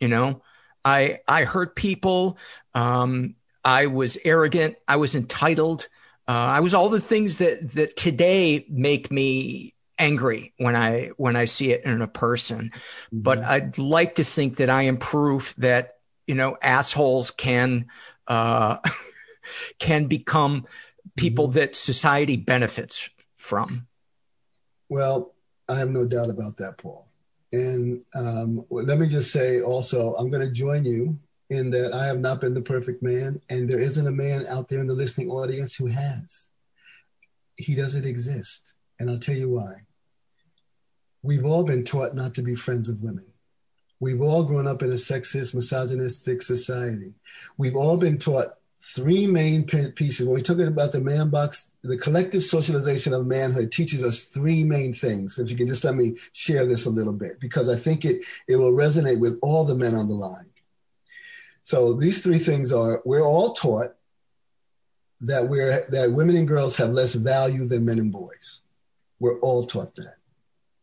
You know, I I hurt people. Um, I was arrogant. I was entitled. Uh, I was all the things that that today make me angry when I when I see it in a person. Mm-hmm. But I'd like to think that I am proof that you know assholes can uh, can become people mm-hmm. that society benefits from. Well, I have no doubt about that, Paul. And um, let me just say also, I'm going to join you in that I have not been the perfect man, and there isn't a man out there in the listening audience who has. He doesn't exist. And I'll tell you why. We've all been taught not to be friends of women. We've all grown up in a sexist, misogynistic society. We've all been taught three main pieces. When we talk about the man box, the collective socialization of manhood teaches us three main things. If you can just let me share this a little bit, because I think it, it will resonate with all the men on the line. So these three things are we're all taught that we're that women and girls have less value than men and boys. We're all taught that.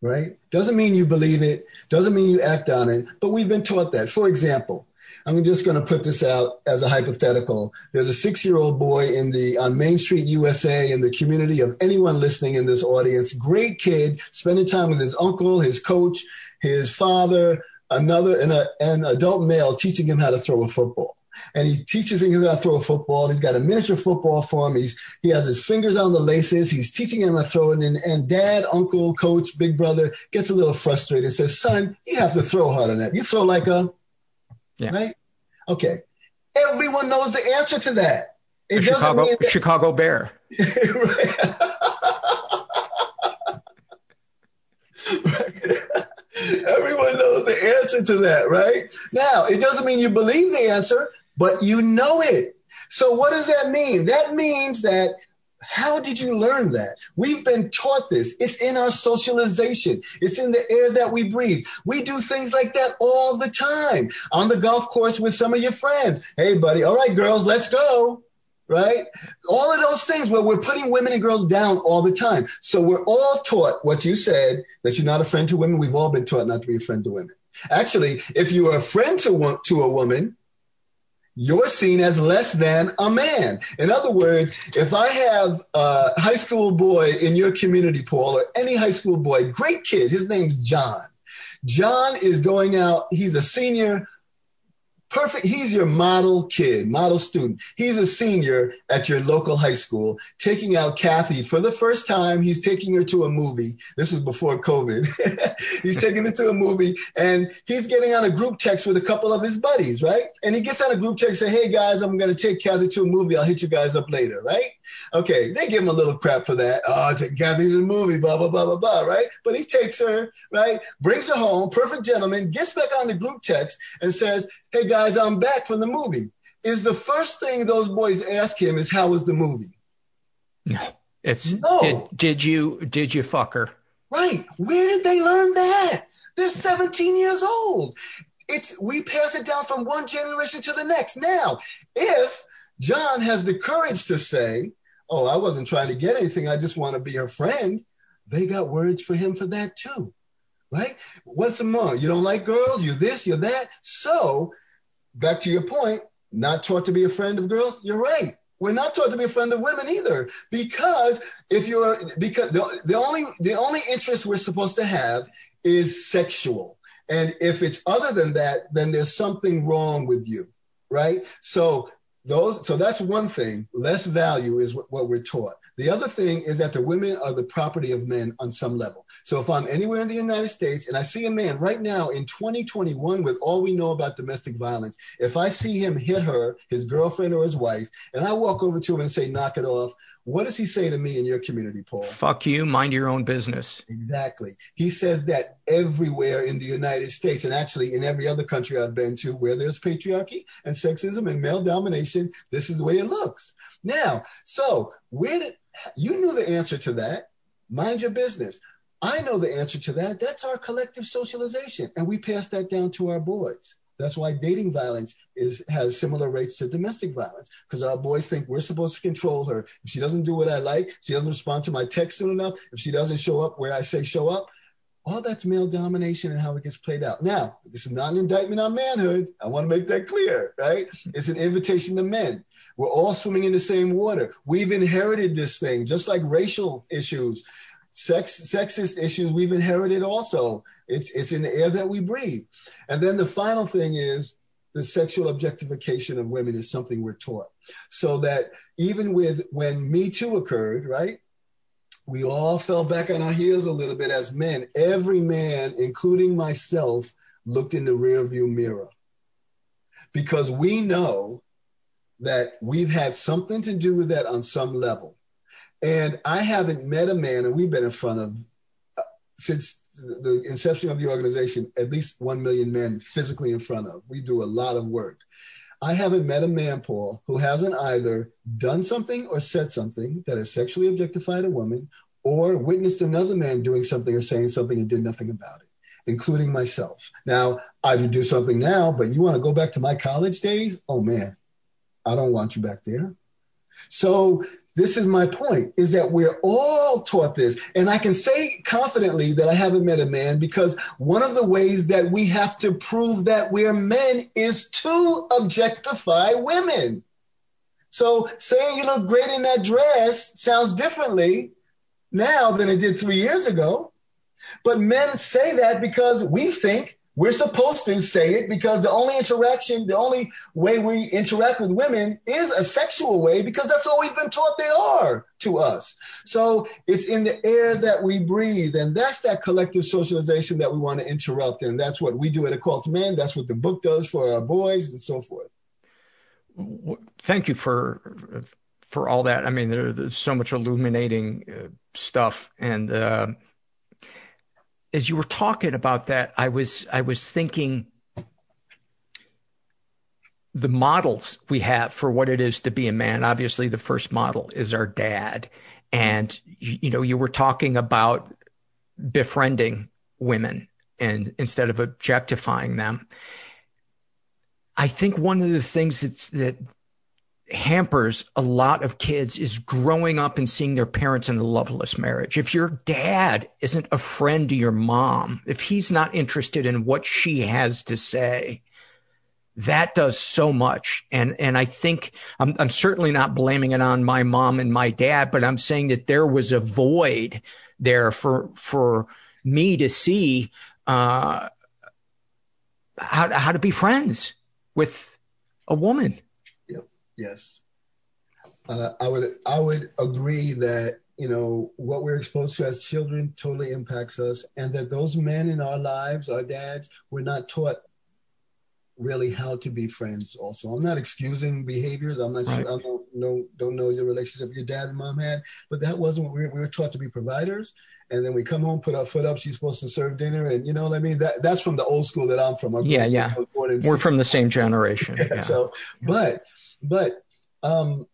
Right? Doesn't mean you believe it, doesn't mean you act on it, but we've been taught that. For example, I'm just going to put this out as a hypothetical. There's a six-year-old boy in the on Main Street, USA, in the community of anyone listening in this audience. Great kid, spending time with his uncle, his coach, his father, another and a, an adult male teaching him how to throw a football. And he teaches him how to throw a football. He's got a miniature football for him. He's he has his fingers on the laces. He's teaching him how to throw it. And, and dad, uncle, coach, big brother gets a little frustrated says, Son, you have to throw harder than that. You throw like a yeah. right? Okay. Everyone knows the answer to that. It doesn't Chicago, mean that- Chicago Bear. Everyone knows the answer to that, right? Now, it doesn't mean you believe the answer, but you know it. So, what does that mean? That means that how did you learn that? We've been taught this. It's in our socialization. It's in the air that we breathe. We do things like that all the time on the golf course with some of your friends. Hey, buddy. All right, girls, let's go. Right? All of those things where we're putting women and girls down all the time. So we're all taught what you said that you're not a friend to women. We've all been taught not to be a friend to women. Actually, if you are a friend to, to a woman, you're seen as less than a man. In other words, if I have a high school boy in your community, Paul, or any high school boy, great kid, his name's John. John is going out, he's a senior perfect. He's your model kid, model student. He's a senior at your local high school, taking out Kathy for the first time. He's taking her to a movie. This was before COVID. he's taking her to a movie and he's getting on a group text with a couple of his buddies, right? And he gets on a group text, say, Hey guys, I'm going to take Kathy to a movie. I'll hit you guys up later, right? Okay. They give him a little crap for that. Oh, take Kathy to the movie, blah, blah, blah, blah, blah, right? But he takes her, right? Brings her home, perfect gentleman, gets back on the group text and says, hey guys, I'm back from the movie. Is the first thing those boys ask him is how was the movie? No. It's no. Did, did you did you fuck her? Right. Where did they learn that? They're 17 years old. It's we pass it down from one generation to the next. Now, if John has the courage to say, "Oh, I wasn't trying to get anything. I just want to be her friend," they got words for him for that too right? What's more? You don't like girls, you're this, you're that. So, back to your point, not taught to be a friend of girls, you're right. We're not taught to be a friend of women either, because if you're because the, the only the only interest we're supposed to have is sexual, and if it's other than that, then there's something wrong with you, right? So those so that's one thing. Less value is what, what we're taught. The other thing is that the women are the property of men on some level. So if I'm anywhere in the United States and I see a man right now in 2021 with all we know about domestic violence, if I see him hit her, his girlfriend or his wife, and I walk over to him and say, knock it off, what does he say to me in your community, Paul? Fuck you, mind your own business. Exactly. He says that everywhere in the United States and actually in every other country I've been to where there's patriarchy and sexism and male domination, this is the way it looks. Now, so where did you knew the answer to that? Mind your business. I know the answer to that. That's our collective socialization. And we pass that down to our boys. That's why dating violence is has similar rates to domestic violence because our boys think we're supposed to control her. If she doesn't do what I like, she doesn't respond to my text soon enough. If she doesn't show up where I say show up, all that's male domination and how it gets played out. Now, this is not an indictment on manhood. I want to make that clear, right? It's an invitation to men. We're all swimming in the same water. We've inherited this thing, just like racial issues, sex, sexist issues. We've inherited also. It's it's in the air that we breathe. And then the final thing is the sexual objectification of women is something we're taught. So that even with when Me Too occurred, right? We all fell back on our heels a little bit as men. Every man, including myself, looked in the rearview mirror because we know that we've had something to do with that on some level. And I haven't met a man, and we've been in front of, uh, since the inception of the organization, at least 1 million men physically in front of. We do a lot of work. I haven't met a man, Paul, who hasn't either done something or said something that has sexually objectified a woman or witnessed another man doing something or saying something and did nothing about it, including myself. Now, I would do something now, but you want to go back to my college days? Oh man, I don't want you back there. So this is my point is that we're all taught this. And i can say confidently that i haven't met a man because one of the ways that we have to prove that we're men is to objectify women. So saying you look great in that dress sounds differently now than it did three years ago. But men say that because we think we're supposed to say it because the only interaction, the only way we interact with women is a sexual way because that's all we've been taught they are to us. So it's in the air that we breathe. And that's that collective socialization that we want to interrupt. And that's what we do at A Call to Men. That's what the book does for our boys and so forth. Thank you for for all that. I mean, there, there's so much illuminating uh, stuff, and uh, as you were talking about that, I was I was thinking the models we have for what it is to be a man. Obviously, the first model is our dad, and you, you know you were talking about befriending women and instead of objectifying them. I think one of the things that's that hampers a lot of kids is growing up and seeing their parents in a loveless marriage. If your dad isn't a friend to your mom, if he's not interested in what she has to say, that does so much. And, and I think I'm, I'm certainly not blaming it on my mom and my dad, but I'm saying that there was a void there for, for me to see, uh, how, how to be friends with a woman. Yes. Uh, I would I would agree that you know what we're exposed to as children totally impacts us, and that those men in our lives, our dads, were not taught really how to be friends. Also, I'm not excusing behaviors. I'm not right. sure. I don't know don't know your relationship your dad and mom had, but that wasn't what we were, we were taught to be providers. And then we come home, put our foot up. She's supposed to serve dinner, and you know what I mean. That that's from the old school that I'm from. I'm yeah, yeah. We're from the same generation. yeah, yeah. So, but but um,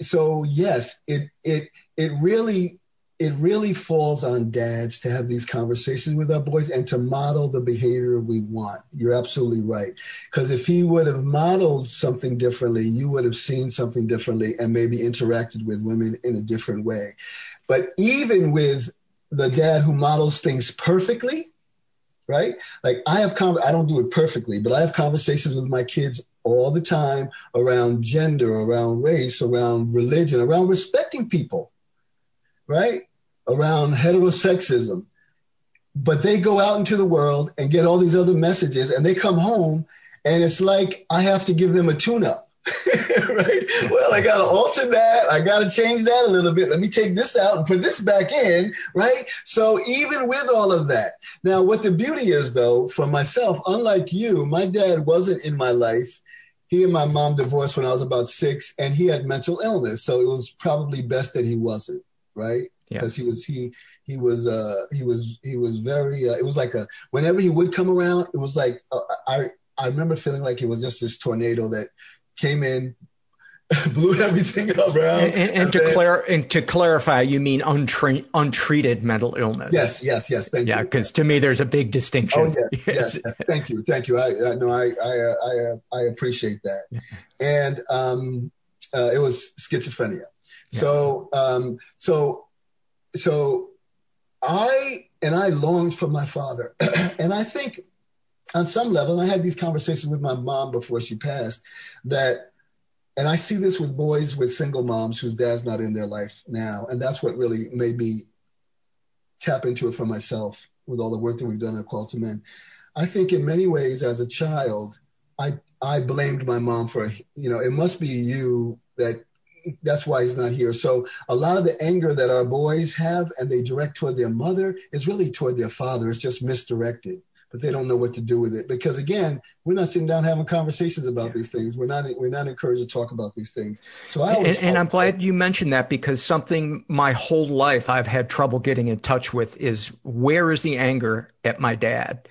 so yes, it it it really it really falls on dads to have these conversations with our boys and to model the behavior we want. You're absolutely right. Because if he would have modeled something differently, you would have seen something differently and maybe interacted with women in a different way. But even with the dad who models things perfectly, right? Like I have, con- I don't do it perfectly, but I have conversations with my kids all the time around gender, around race, around religion, around respecting people, right? Around heterosexism. But they go out into the world and get all these other messages and they come home and it's like I have to give them a tune up. right? Well, I got to alter that. I got to change that a little bit. Let me take this out and put this back in, right? So, even with all of that, now, what the beauty is, though, for myself, unlike you, my dad wasn't in my life. He and my mom divorced when I was about six, and he had mental illness. So, it was probably best that he wasn't, right? because yeah. he was he he was uh he was he was very uh, it was like a whenever he would come around it was like uh, I I remember feeling like it was just this tornado that came in, blew everything around. And, and, and to then, clar- and to clarify, you mean untre- untreated mental illness? Yes, yes, yes. Thank yeah, you. Yeah, because to me, there's a big distinction. Oh, yes, yes. yes, Thank you, thank you. I, I no, I, I, I, uh, I appreciate that. Yeah. And um, uh, it was schizophrenia. Yeah. So, um, so, so I and I longed for my father. and I think on some level, and I had these conversations with my mom before she passed, that, and I see this with boys with single moms whose dad's not in their life now. And that's what really made me tap into it for myself with all the work that we've done at Call to Men. I think in many ways, as a child, I I blamed my mom for you know it must be you that that's why he's not here. So a lot of the anger that our boys have and they direct toward their mother is really toward their father. It's just misdirected, but they don't know what to do with it because again, we're not sitting down having conversations about these things. We're not we're not encouraged to talk about these things. So I and, and I'm glad you mentioned that because something my whole life I've had trouble getting in touch with is where is the anger at my dad?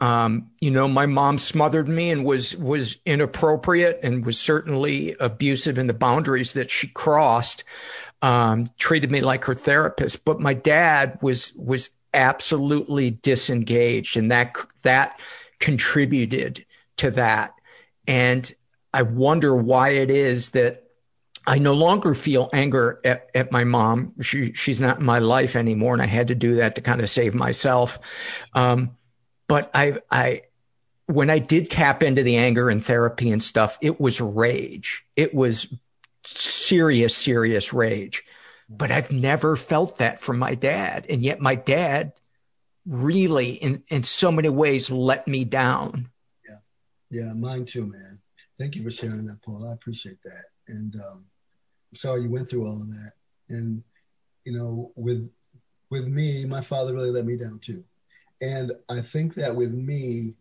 Um, you know, my mom smothered me and was was inappropriate and was certainly abusive in the boundaries that she crossed. Um, treated me like her therapist, but my dad was was absolutely disengaged, and that that contributed to that. And I wonder why it is that I no longer feel anger at, at, my mom. She, she's not in my life anymore. And I had to do that to kind of save myself. Um, but I, I, when I did tap into the anger and therapy and stuff, it was rage. It was serious, serious rage. But I've never felt that from my dad. And yet my dad really, in, in so many ways, let me down. Yeah. Yeah. Mine too, man. Thank you for sharing that, Paul. I appreciate that. And um, I'm sorry you went through all of that. And, you know, with, with me, my father really let me down too. And I think that with me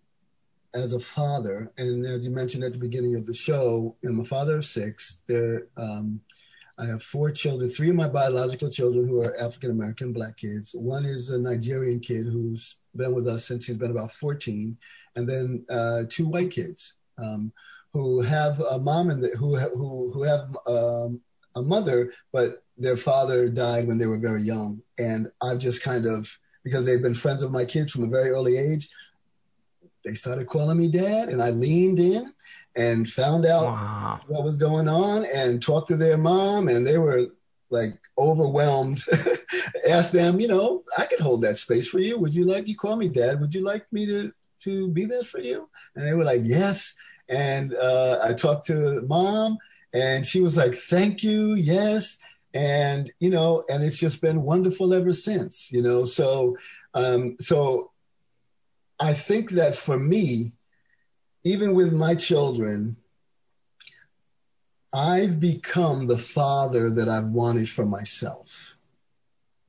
as a father, and as you mentioned at the beginning of the show, I'm a father of six. There, um, I have four children, three of my biological children who are African American black kids. One is a Nigerian kid who's been with us since he's been about 14, and then uh, two white kids um, who have a mom and who who who have um, a mother, but their father died when they were very young, and I've just kind of because they've been friends of my kids from a very early age. They started calling me dad, and I leaned in and found out wow. what was going on and talked to their mom, and they were like overwhelmed. Asked them, you know, I could hold that space for you. Would you like you call me dad? Would you like me to to be there for you? And they were like, yes. And uh, I talked to mom, and she was like, thank you, yes and you know and it's just been wonderful ever since you know so um so i think that for me even with my children i've become the father that i've wanted for myself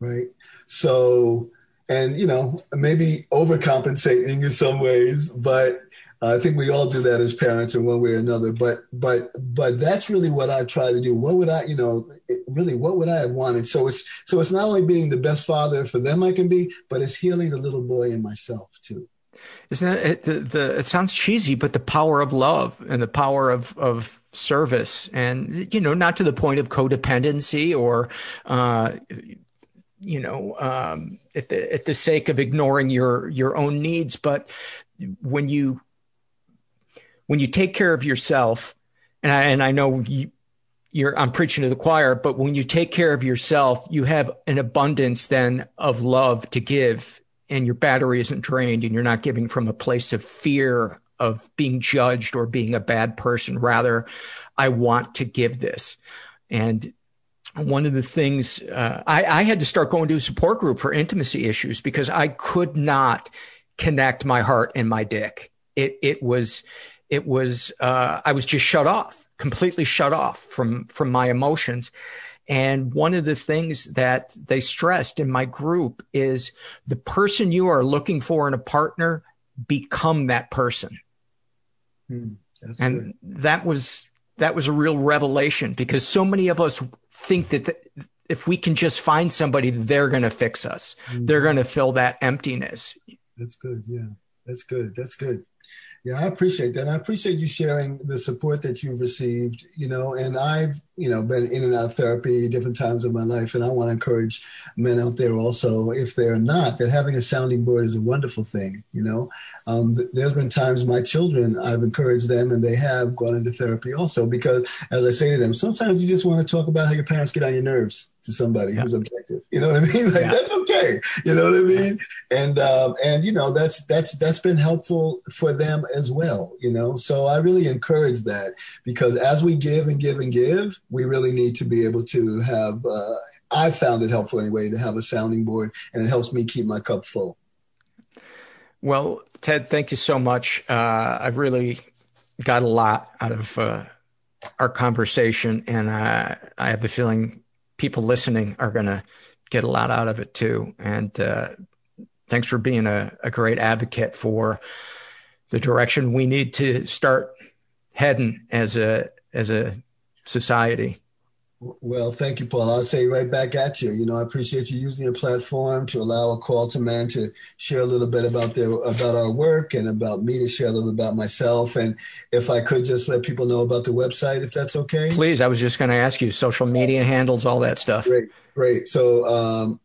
right so and you know maybe overcompensating in some ways but I think we all do that as parents in one way or another. But but but that's really what I try to do. What would I, you know, really what would I have wanted? So it's so it's not only being the best father for them I can be, but it's healing the little boy in myself too. Isn't it, the, the it sounds cheesy, but the power of love and the power of of service, and you know, not to the point of codependency or. Uh, you know, um, at the at the sake of ignoring your your own needs, but when you when you take care of yourself, and I, and I know you, you're, I'm preaching to the choir, but when you take care of yourself, you have an abundance then of love to give and your battery isn't drained and you're not giving from a place of fear of being judged or being a bad person. Rather, I want to give this. And one of the things uh, I, I, had to start going to a support group for intimacy issues because I could not connect my heart and my dick. It it was it was uh, I was just shut off, completely shut off from from my emotions. And one of the things that they stressed in my group is the person you are looking for in a partner, become that person. Hmm, and good. that was that was a real revelation because so many of us think that the, if we can just find somebody, they're going to fix us. Mm-hmm. They're going to fill that emptiness. That's good. Yeah, that's good. That's good. Yeah, I appreciate that. I appreciate you sharing the support that you've received, you know, and I've, you know, been in and out of therapy different times of my life. And I want to encourage men out there also, if they're not, that having a sounding board is a wonderful thing, you know. Um, there's been times my children, I've encouraged them and they have gone into therapy also because, as I say to them, sometimes you just want to talk about how your parents get on your nerves to somebody yeah. who's objective. You know what I mean? Like yeah. that's okay. You know what I mean? And um, and you know that's that's that's been helpful for them as well. You know, so I really encourage that because as we give and give and give, we really need to be able to have. Uh, I found it helpful anyway to have a sounding board, and it helps me keep my cup full. Well, Ted, thank you so much. Uh, I've really got a lot out of uh, our conversation, and uh, I have the feeling people listening are going to get a lot out of it too. And uh, thanks for being a, a great advocate for the direction we need to start heading as a as a society. Well, thank you, Paul. I'll say right back at you. You know, I appreciate you using your platform to allow a call to men to share a little bit about their about our work and about me to share a little bit about myself. And if I could just let people know about the website, if that's okay. Please, I was just going to ask you social media handles, all that stuff. Great, great. So um,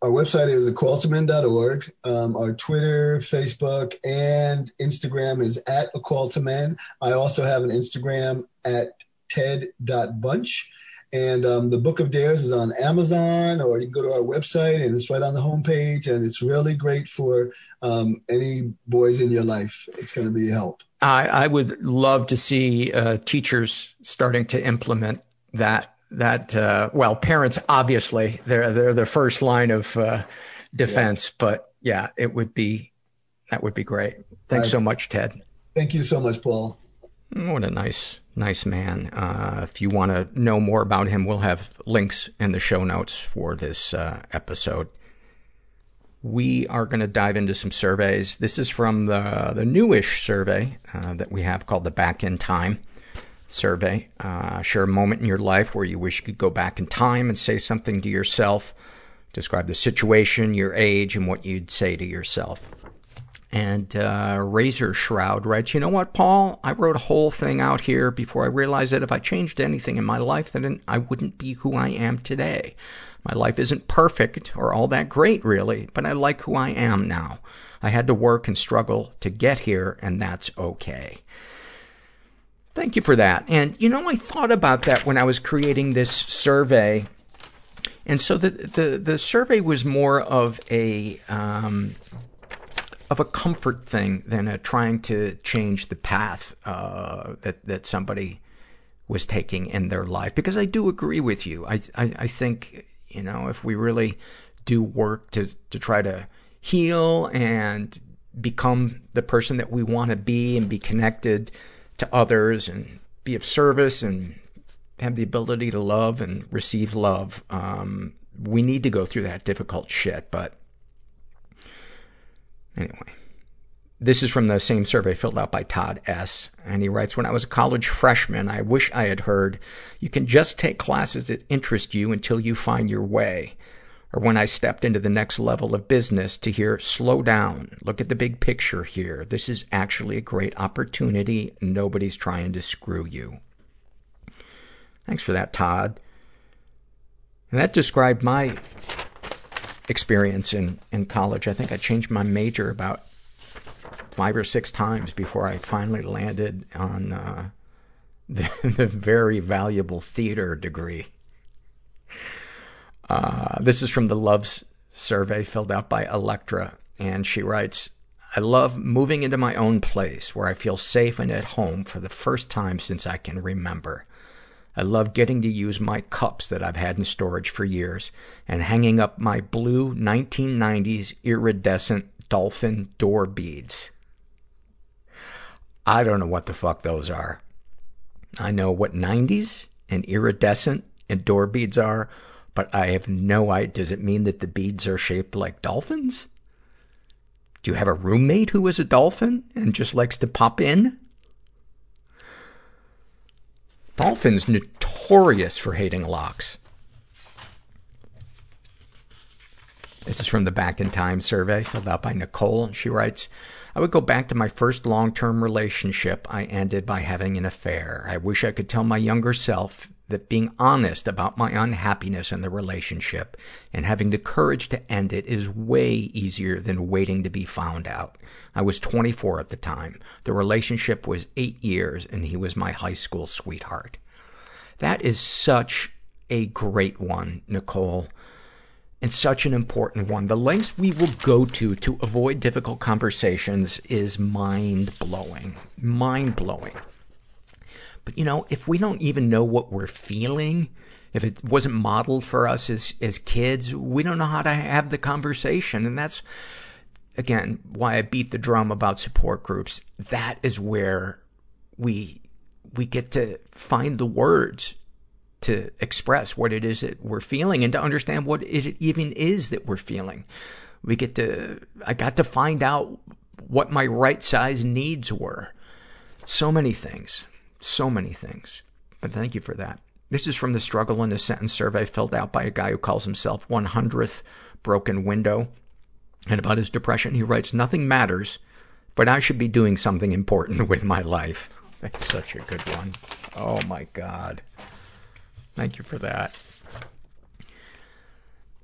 our website is acalltomen.org. Um, our Twitter, Facebook, and Instagram is at aqualtaman. I also have an Instagram at ted.bunch. And um, the Book of Dares is on Amazon, or you can go to our website and it's right on the homepage. And it's really great for um, any boys in your life. It's going to be a help. I, I would love to see uh, teachers starting to implement that. That uh, well, parents obviously they're they're the first line of uh, defense, yeah. but yeah, it would be that would be great. Thanks so much, Ted. Thank you so much, Paul. What a nice nice man. Uh, if you want to know more about him, we'll have links in the show notes for this uh, episode. We are going to dive into some surveys. This is from the the newish survey uh, that we have called the Back in Time survey. Uh, share a moment in your life where you wish you could go back in time and say something to yourself. Describe the situation, your age, and what you'd say to yourself. And uh, Razor Shroud writes, You know what, Paul? I wrote a whole thing out here before I realized that if I changed anything in my life, then I wouldn't be who I am today. My life isn't perfect or all that great, really, but I like who I am now. I had to work and struggle to get here, and that's okay. Thank you for that. And, you know, I thought about that when I was creating this survey. And so the, the, the survey was more of a, um, of a comfort thing than a trying to change the path uh, that that somebody was taking in their life. Because I do agree with you. I, I I think you know if we really do work to to try to heal and become the person that we want to be and be connected to others and be of service and have the ability to love and receive love. Um, we need to go through that difficult shit, but Anyway. This is from the same survey filled out by Todd S. And he writes, When I was a college freshman, I wish I had heard, you can just take classes that interest you until you find your way. Or when I stepped into the next level of business to hear, slow down, look at the big picture here. This is actually a great opportunity. Nobody's trying to screw you. Thanks for that, Todd. And that described my experience in, in college. I think I changed my major about five or six times before I finally landed on uh, the, the very valuable theater degree. Uh, this is from the Loves survey filled out by Electra, and she writes, I love moving into my own place where I feel safe and at home for the first time since I can remember. I love getting to use my cups that I've had in storage for years and hanging up my blue 1990s iridescent dolphin door beads. I don't know what the fuck those are. I know what 90s and iridescent and door beads are, but I have no idea. Does it mean that the beads are shaped like dolphins? Do you have a roommate who is a dolphin and just likes to pop in? Dolphins notorious for hating locks. This is from the Back in Time survey filled out by Nicole. She writes, I would go back to my first long-term relationship I ended by having an affair. I wish I could tell my younger self that being honest about my unhappiness in the relationship and having the courage to end it is way easier than waiting to be found out. I was 24 at the time. The relationship was eight years and he was my high school sweetheart. That is such a great one, Nicole. And such an important one. The lengths we will go to to avoid difficult conversations is mind blowing. Mind blowing. But you know, if we don't even know what we're feeling, if it wasn't modeled for us as, as kids, we don't know how to have the conversation. And that's, again, why I beat the drum about support groups. That is where we, we get to find the words to express what it is that we're feeling and to understand what it even is that we're feeling. We get to, I got to find out what my right size needs were. So many things. So many things. But thank you for that. This is from the struggle in a sentence survey filled out by a guy who calls himself 100th broken window. And about his depression, he writes, nothing matters, but I should be doing something important with my life. That's such a good one. Oh my God. Thank you for that.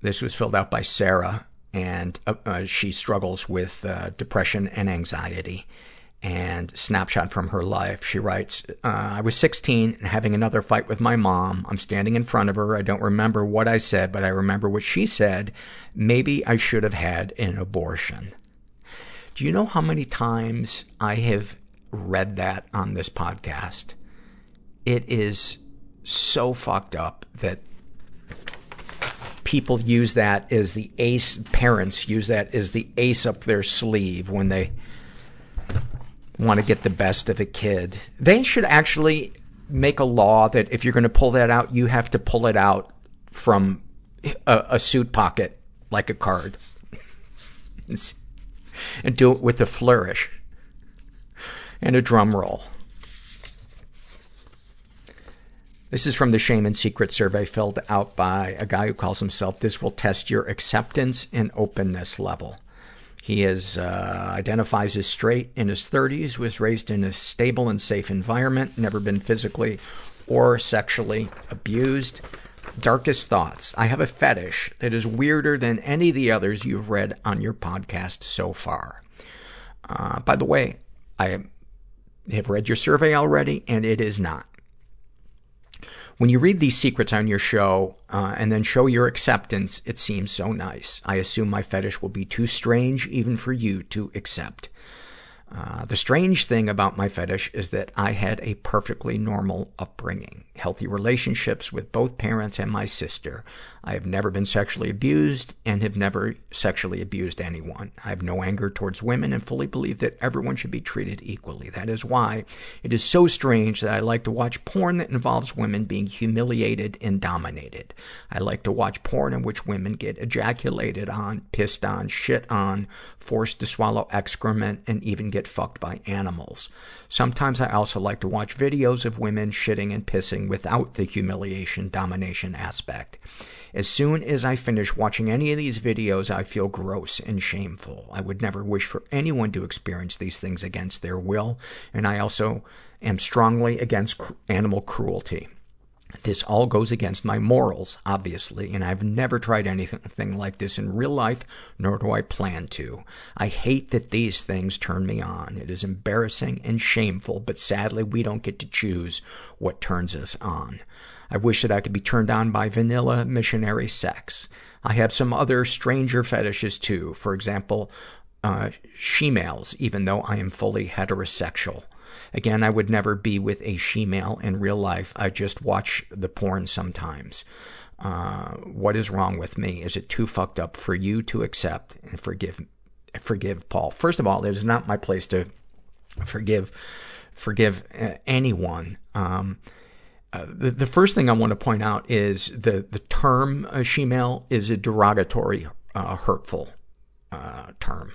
This was filled out by Sarah, and uh, uh, she struggles with uh, depression and anxiety. And snapshot from her life, she writes, uh, I was 16 and having another fight with my mom. I'm standing in front of her. I don't remember what I said, but I remember what she said. Maybe I should have had an abortion. Do you know how many times I have read that on this podcast? It is so fucked up that people use that as the ace, parents use that as the ace up their sleeve when they want to get the best of a kid. They should actually make a law that if you're going to pull that out, you have to pull it out from a, a suit pocket like a card. and do it with a flourish and a drum roll. This is from the Shame and Secret survey filled out by a guy who calls himself This Will Test Your Acceptance and Openness Level. He is, uh, identifies as straight in his 30s, was raised in a stable and safe environment, never been physically or sexually abused. Darkest thoughts. I have a fetish that is weirder than any of the others you've read on your podcast so far. Uh, by the way, I have read your survey already, and it is not. When you read these secrets on your show, uh, and then show your acceptance, it seems so nice. I assume my fetish will be too strange even for you to accept. Uh, the strange thing about my fetish is that I had a perfectly normal upbringing. Healthy relationships with both parents and my sister. I have never been sexually abused and have never sexually abused anyone. I have no anger towards women and fully believe that everyone should be treated equally. That is why it is so strange that I like to watch porn that involves women being humiliated and dominated. I like to watch porn in which women get ejaculated on, pissed on, shit on, forced to swallow excrement, and even get fucked by animals. Sometimes I also like to watch videos of women shitting and pissing without the humiliation domination aspect. As soon as I finish watching any of these videos, I feel gross and shameful. I would never wish for anyone to experience these things against their will, and I also am strongly against animal cruelty. This all goes against my morals, obviously, and I've never tried anything like this in real life, nor do I plan to. I hate that these things turn me on. It is embarrassing and shameful, but sadly we don't get to choose what turns us on. I wish that I could be turned on by vanilla missionary sex. I have some other stranger fetishes too. For example, uh, she-males, even though I am fully heterosexual. Again, I would never be with a she-male in real life. I just watch the porn sometimes. Uh, what is wrong with me? Is it too fucked up for you to accept and forgive, forgive Paul? First of all, it is not my place to forgive, forgive uh, anyone. Um, uh, the, the first thing I want to point out is the, the term uh, she-male is a derogatory, uh, hurtful, uh, term.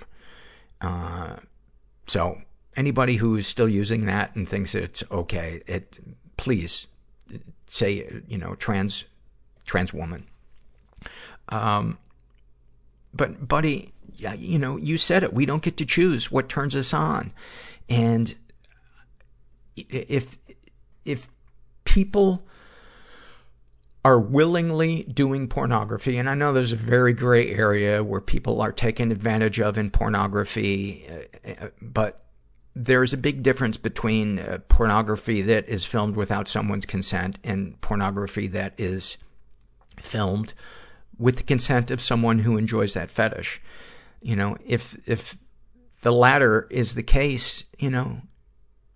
Uh, so anybody who's still using that and thinks it's okay, it, please say, you know, trans, trans woman. Um, but buddy, yeah, you know, you said it. We don't get to choose what turns us on. And if, if people are willingly doing pornography, and I know there's a very gray area where people are taken advantage of in pornography, uh, but there's a big difference between uh, pornography that is filmed without someone's consent and pornography that is filmed with the consent of someone who enjoys that fetish. You know, if, if the latter is the case, you know,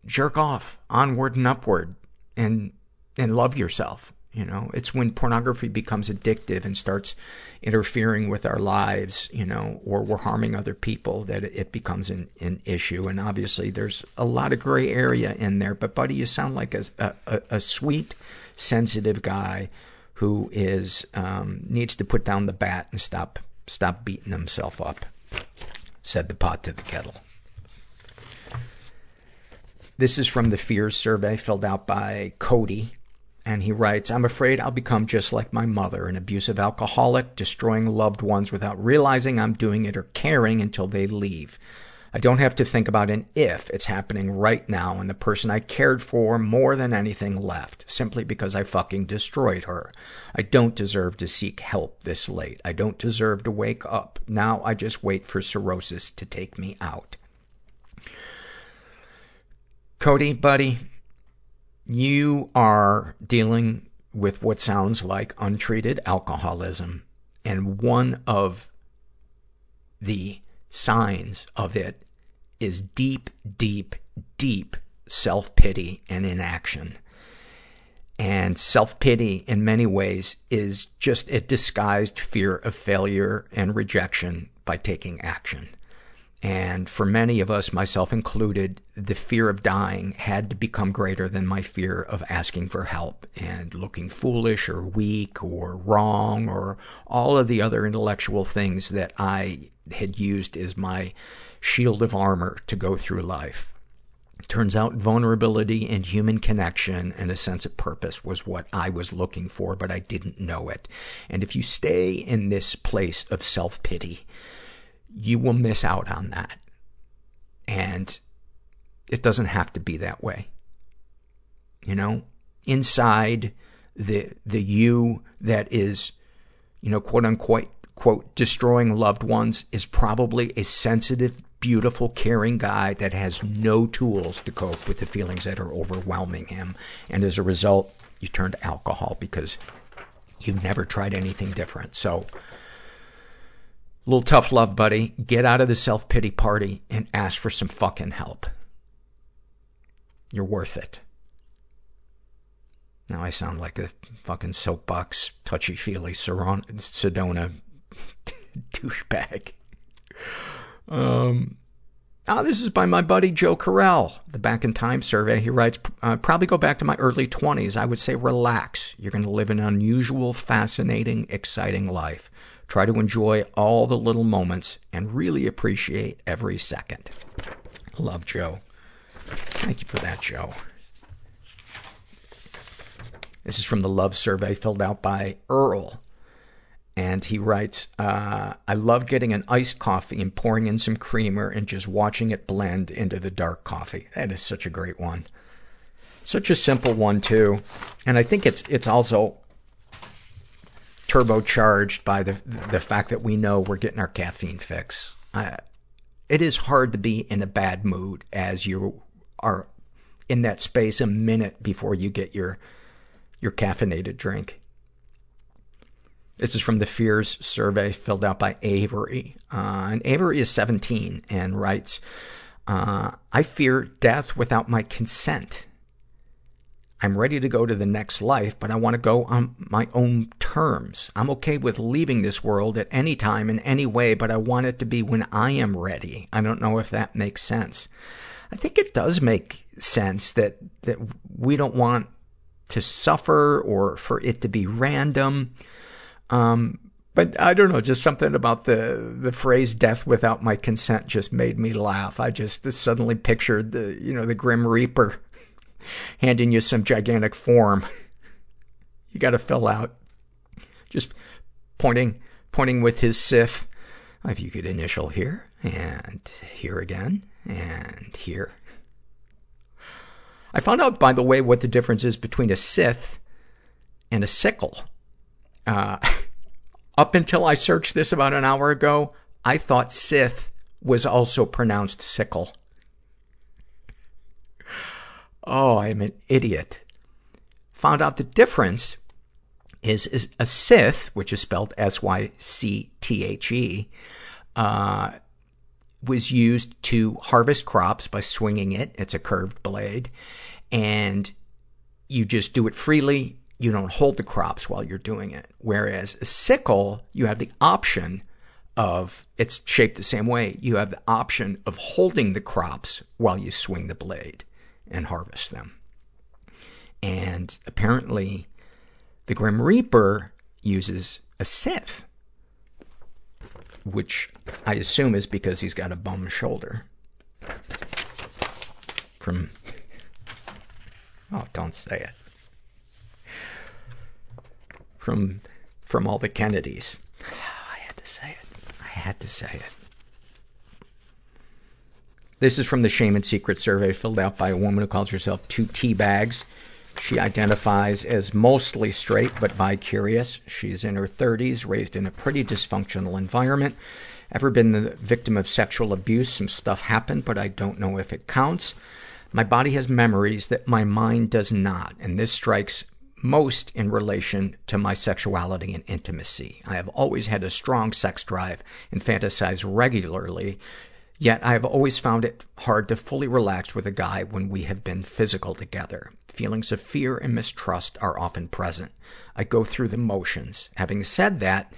jerk off onward and upward and, and love yourself. You know, it's when pornography becomes addictive and starts interfering with our lives, you know, or we're harming other people that it becomes an, an issue. And obviously there's a lot of gray area in there, but buddy, you sound like a, a, a sweet, sensitive guy who is, um, needs to put down the bat and stop, stop beating himself up, said the pot to the kettle. This is from the fears survey filled out by Cody. And he writes, I'm afraid I'll become just like my mother, an abusive alcoholic, destroying loved ones without realizing I'm doing it or caring until they leave. I don't have to think about an if. It's happening right now and the person I cared for more than anything left, simply because I fucking destroyed her. I don't deserve to seek help this late. I don't deserve to wake up. Now I just wait for cirrhosis to take me out. Cody, buddy, you are dealing with what sounds like untreated alcoholism. And one of the signs of it is deep, deep, deep self-pity and inaction. And self-pity in many ways is just a disguised fear of failure and rejection by taking action. And for many of us, myself included, the fear of dying had to become greater than my fear of asking for help and looking foolish or weak or wrong or all of the other intellectual things that I had used as my shield of armor to go through life. Turns out vulnerability and human connection and a sense of purpose was what I was looking for, but I didn't know it. And if you stay in this place of self-pity, you will miss out on that. And it doesn't have to be that way. You know, inside the, the you that is, you know, quote unquote, quote, destroying loved ones is probably a sensitive, beautiful, caring guy that has no tools to cope with the feelings that are overwhelming him. And as a result, you turn to alcohol because you've never tried anything different. So, little tough love, buddy. Get out of the self-pity party and ask for some fucking help. You're worth it. Now I sound like a fucking soapbox, touchy-feely Sedona douchebag. Um, oh, this is by my buddy Joe Carell, the Back in Time survey. He writes, uh, probably go back to my early 20s. I would say relax. You're going to live an unusual, fascinating, exciting life. Try to enjoy all the little moments and really appreciate every second. Love, Joe. Thank you for that, Joe. This is from the love survey filled out by Earl. And he writes, uh, I love getting an iced coffee and pouring in some creamer and just watching it blend into the dark coffee. That is such a great one. Such a simple one, too. And I think it's, it's also turbocharged by the, the fact that we know we're getting our caffeine fix. Uh, it is hard to be in a bad mood as you are in that space a minute before you get your, your caffeinated drink. This is from the Fears survey filled out by Avery. Uh, and Avery is 17 and writes, uh, I fear death without my consent. I'm ready to go to the next life, but I want to go on my own terms. I'm okay with leaving this world at any time in any way, but I want it to be when I am ready. I don't know if that makes sense. I think it does make sense that, that we don't want to suffer or for it to be random. Um, but I don't know, just something about the, the phrase death without my consent just made me laugh. I just suddenly pictured the, you know, the Grim Reaper handing you some gigantic form you gotta fill out. Just pointing, pointing with his scythe. If you could initial here, and here again, and here. I found out, by the way, what the difference is between a scythe and a sickle. Uh, up until I searched this about an hour ago, I thought Sith was also pronounced sickle. Oh, I'm an idiot. Found out the difference is, is a scythe, which is spelled S-Y-C-T-H-E, uh, was used to harvest crops by swinging it. It's a curved blade. And you just do it freely. You don't hold the crops while you're doing it. Whereas a sickle, you have the option of, it's shaped the same way. You have the option of holding the crops while you swing the blade and harvest them. And apparently, the Grim Reaper uses a scythe, which I assume is because he's got a bum shoulder. From, oh, don't say it. From, from all the Kennedys. I had to say it. I had to say it. This is from the Shame and Secret survey filled out by a woman who calls herself Two Tea Bags. She identifies as mostly straight, but bi-curious. She's in her 30s, raised in a pretty dysfunctional environment. Ever been the victim of sexual abuse? Some stuff happened, but I don't know if it counts. My body has memories that my mind does not, and this strikes most in relation to my sexuality and intimacy. I have always had a strong sex drive and fantasize regularly, Yet I have always found it hard to fully relax with a guy when we have been physical together. Feelings of fear and mistrust are often present. I go through the motions. Having said that,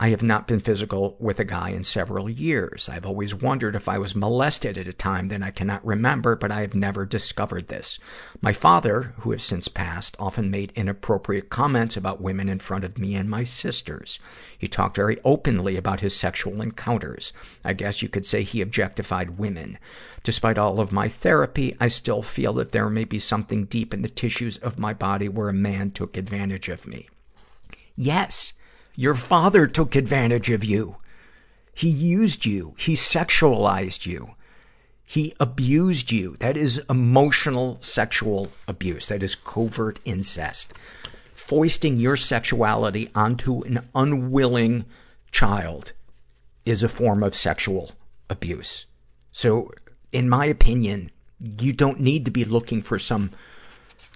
I have not been physical with a guy in several years. I've always wondered if I was molested at a time that I cannot remember, but I have never discovered this. My father, who has since passed, often made inappropriate comments about women in front of me and my sisters. He talked very openly about his sexual encounters. I guess you could say he objectified women. Despite all of my therapy, I still feel that there may be something deep in the tissues of my body where a man took advantage of me. Yes, your father took advantage of you. He used you. He sexualized you. He abused you. That is emotional sexual abuse. That is covert incest. Foisting your sexuality onto an unwilling child is a form of sexual abuse. So, in my opinion, you don't need to be looking for some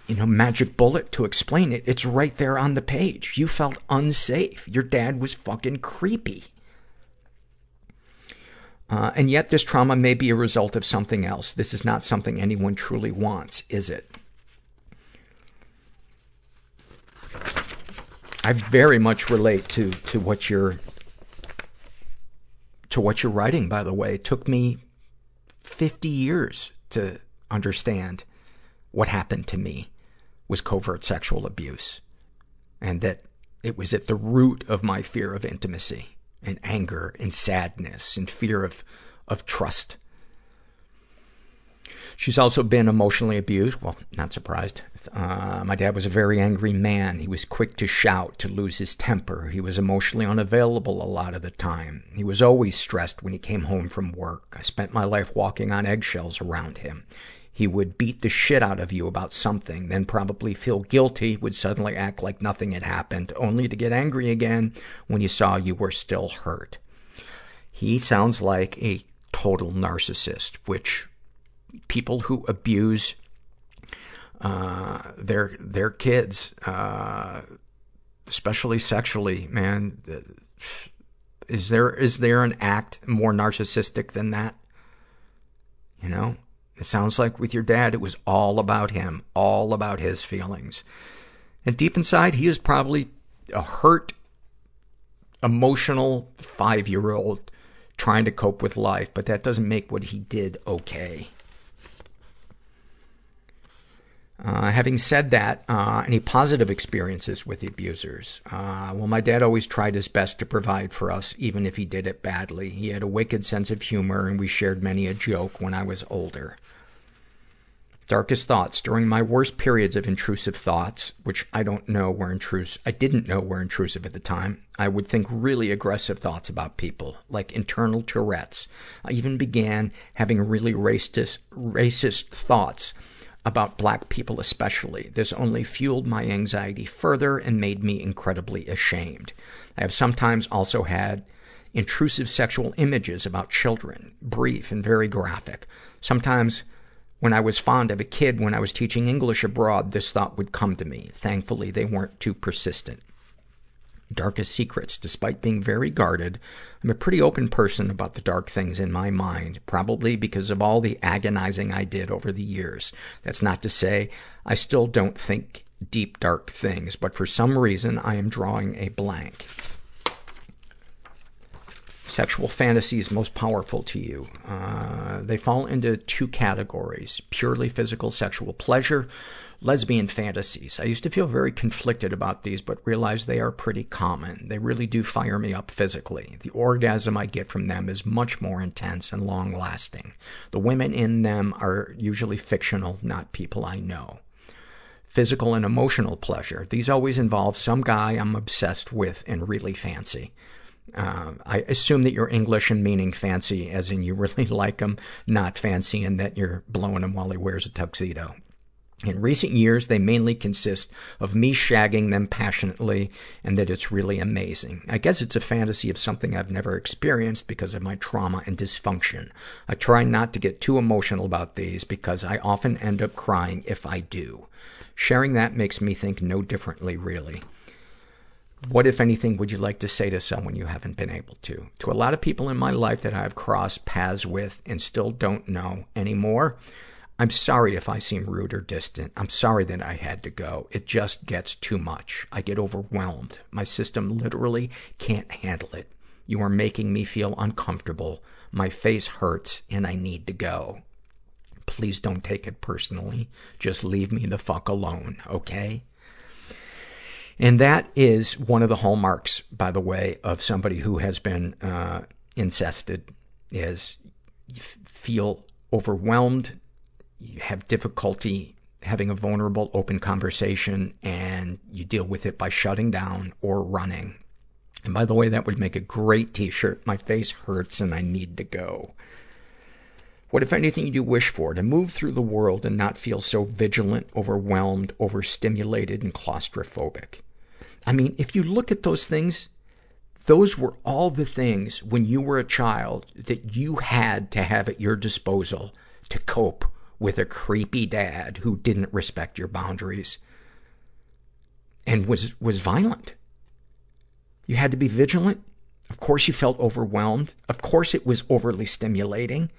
you know, magic bullet to explain it. It's right there on the page. You felt unsafe. Your dad was fucking creepy. Uh, and yet this trauma may be a result of something else. This is not something anyone truly wants, is it? I very much relate to, to what you're, to what you're writing, by the way. It took me 50 years to understand what happened to me was covert sexual abuse. And that it was at the root of my fear of intimacy and anger and sadness and fear of, of trust. She's also been emotionally abused. Well, not surprised. Uh, my dad was a very angry man. He was quick to shout, to lose his temper. He was emotionally unavailable a lot of the time. He was always stressed when he came home from work. I spent my life walking on eggshells around him. He would beat the shit out of you about something, then probably feel guilty, would suddenly act like nothing had happened, only to get angry again when you saw you were still hurt. He sounds like a total narcissist, which people who abuse uh, their their kids, uh, especially sexually, man, is there is there an act more narcissistic than that? You know, it sounds like with your dad, it was all about him, all about his feelings. And deep inside, he is probably a hurt, emotional five year old trying to cope with life, but that doesn't make what he did okay. Uh, having said that, uh, any positive experiences with abusers? Uh, well, my dad always tried his best to provide for us, even if he did it badly. He had a wicked sense of humor, and we shared many a joke when I was older. Darkest thoughts. During my worst periods of intrusive thoughts, which I don't know were intrusive, I didn't know were intrusive at the time, I would think really aggressive thoughts about people, like internal Tourette's. I even began having really racist, racist thoughts about black people especially. This only fueled my anxiety further and made me incredibly ashamed. I have sometimes also had intrusive sexual images about children, brief and very graphic. Sometimes when I was fond of a kid when I was teaching English abroad, this thought would come to me. Thankfully, they weren't too persistent. darkest secrets. Despite being very guarded, I'm a pretty open person about the dark things in my mind, probably because of all the agonizing I did over the years. That's not to say I still don't think deep, dark things, but for some reason I am drawing a blank. Sexual fantasies most powerful to you. Uh, they fall into two categories. Purely physical sexual pleasure, lesbian fantasies. I used to feel very conflicted about these, but realized they are pretty common. They really do fire me up physically. The orgasm I get from them is much more intense and long lasting. The women in them are usually fictional, not people I know. Physical and emotional pleasure. These always involve some guy I'm obsessed with and really fancy. Uh, I assume that you're English and meaning fancy, as in you really like him, not fancy and that you're blowing him while he wears a tuxedo. In recent years, they mainly consist of me shagging them passionately and that it's really amazing. I guess it's a fantasy of something I've never experienced because of my trauma and dysfunction. I try not to get too emotional about these because I often end up crying if I do. Sharing that makes me think no differently, really. What, if anything, would you like to say to someone you haven't been able to? To a lot of people in my life that I've crossed paths with and still don't know anymore, I'm sorry if I seem rude or distant. I'm sorry that I had to go. It just gets too much. I get overwhelmed. My system literally can't handle it. You are making me feel uncomfortable. My face hurts and I need to go. Please don't take it personally. Just leave me the fuck alone, okay? And that is one of the hallmarks, by the way, of somebody who has been uh, incested, is you f- feel overwhelmed, you have difficulty having a vulnerable, open conversation, and you deal with it by shutting down or running. And by the way, that would make a great t-shirt. My face hurts and I need to go. What, if anything, do you wish for? To move through the world and not feel so vigilant, overwhelmed, overstimulated, and claustrophobic. I mean, if you look at those things, those were all the things when you were a child that you had to have at your disposal to cope with a creepy dad who didn't respect your boundaries and was, was violent. You had to be vigilant. Of course you felt overwhelmed. Of course it was overly stimulating.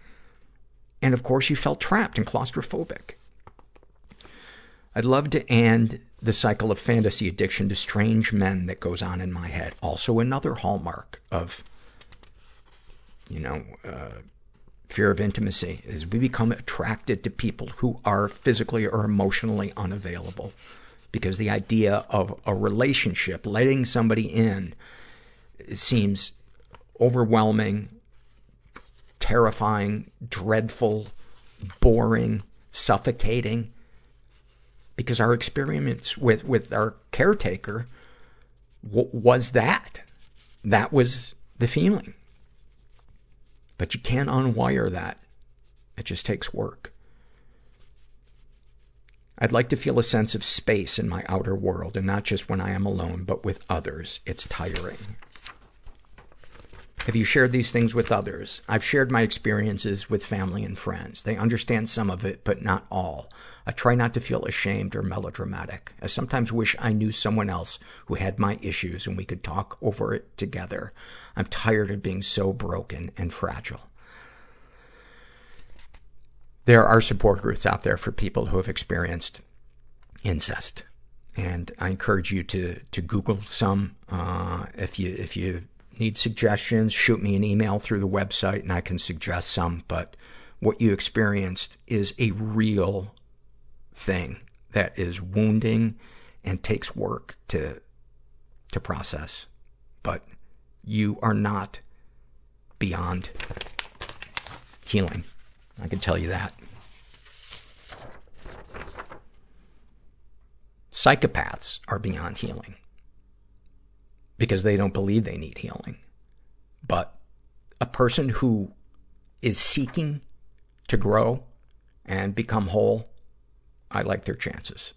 And of course you felt trapped and claustrophobic. I'd love to end the cycle of fantasy addiction to strange men that goes on in my head. Also another hallmark of, you know, uh, fear of intimacy is we become attracted to people who are physically or emotionally unavailable. Because the idea of a relationship, letting somebody in, seems overwhelming, terrifying, dreadful, boring, suffocating. Because our experience with, with our caretaker w- was that. That was the feeling. But you can't unwire that. It just takes work. I'd like to feel a sense of space in my outer world, and not just when I am alone, but with others. It's tiring. Have you shared these things with others? I've shared my experiences with family and friends. They understand some of it, but not all. I try not to feel ashamed or melodramatic. I sometimes wish I knew someone else who had my issues and we could talk over it together. I'm tired of being so broken and fragile. There are support groups out there for people who have experienced incest. And I encourage you to, to Google some, uh, if you, if you need suggestions, shoot me an email through the website and I can suggest some. But what you experienced is a real thing that is wounding and takes work to, to process. But you are not beyond healing. I can tell you that. Psychopaths are beyond healing because they don't believe they need healing. But a person who is seeking to grow and become whole, I like their chances.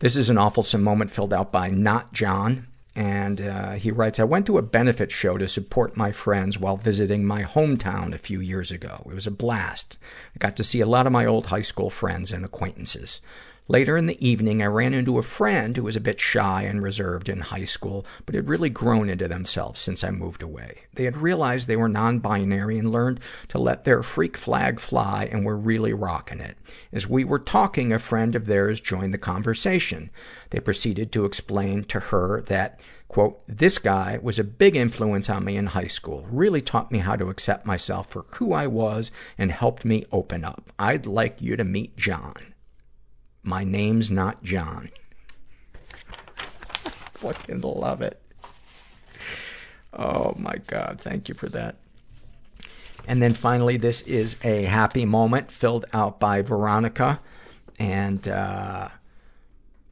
This is an awful moment filled out by Not John. And uh, he writes, I went to a benefit show to support my friends while visiting my hometown a few years ago. It was a blast. I got to see a lot of my old high school friends and acquaintances. Later in the evening, I ran into a friend who was a bit shy and reserved in high school, but had really grown into themselves since I moved away. They had realized they were non-binary and learned to let their freak flag fly and were really rocking it. As we were talking, a friend of theirs joined the conversation. They proceeded to explain to her that Quote, this guy was a big influence on me in high school, really taught me how to accept myself for who I was and helped me open up. I'd like you to meet John. My name's not John. Fucking love it. Oh my God. Thank you for that. And then finally, this is a happy moment filled out by Veronica. And, uh,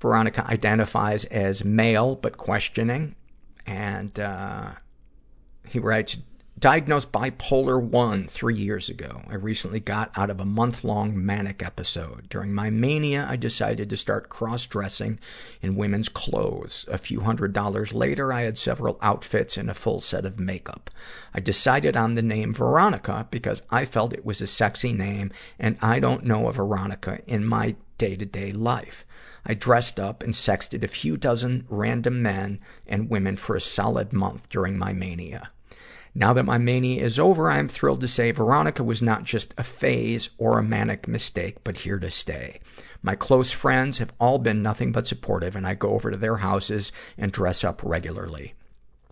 Veronica identifies as male, but questioning. And, uh, he writes, diagnosed bipolar 1 three years ago. I recently got out of a month-long manic episode. During my mania, I decided to start cross-dressing in women's clothes. A few hundred dollars later, I had several outfits and a full set of makeup. I decided on the name Veronica because I felt it was a sexy name, and I don't know a Veronica in my day-to-day life. I dressed up and sexted a few dozen random men and women for a solid month during my mania. Now that my mania is over, I am thrilled to say Veronica was not just a phase or a manic mistake, but here to stay. My close friends have all been nothing but supportive, and I go over to their houses and dress up regularly.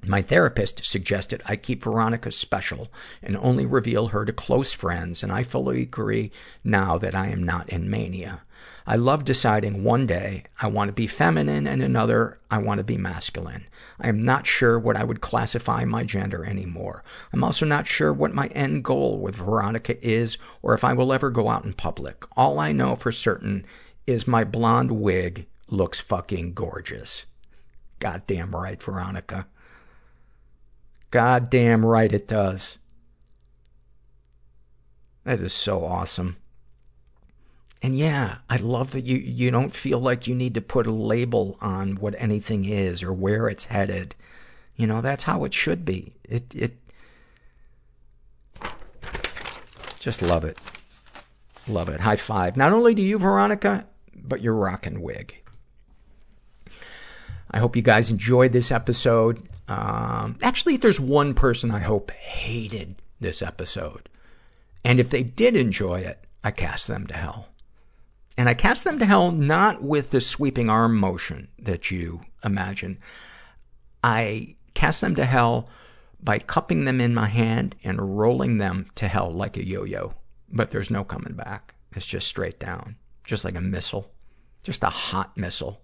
My therapist suggested I keep Veronica special and only reveal her to close friends, and I fully agree now that I am not in mania. I love deciding one day I want to be feminine and another I want to be masculine. I am not sure what I would classify my gender anymore. I'm also not sure what my end goal with Veronica is or if I will ever go out in public. All I know for certain is my blonde wig looks fucking gorgeous. Goddamn right, Veronica. Goddamn right it does. That is so awesome. And yeah, I love that you, you don't feel like you need to put a label on what anything is or where it's headed. You know, that's how it should be. It, it, just love it. Love it. High five. Not only to you, Veronica, but your rockin' wig. I hope you guys enjoyed this episode. Um, actually, there's one person I hope hated this episode. And if they did enjoy it, I cast them to hell. And I cast them to hell not with the sweeping arm motion that you imagine. I cast them to hell by cupping them in my hand and rolling them to hell like a yo-yo. But there's no coming back. It's just straight down. Just like a missile. Just a hot missile.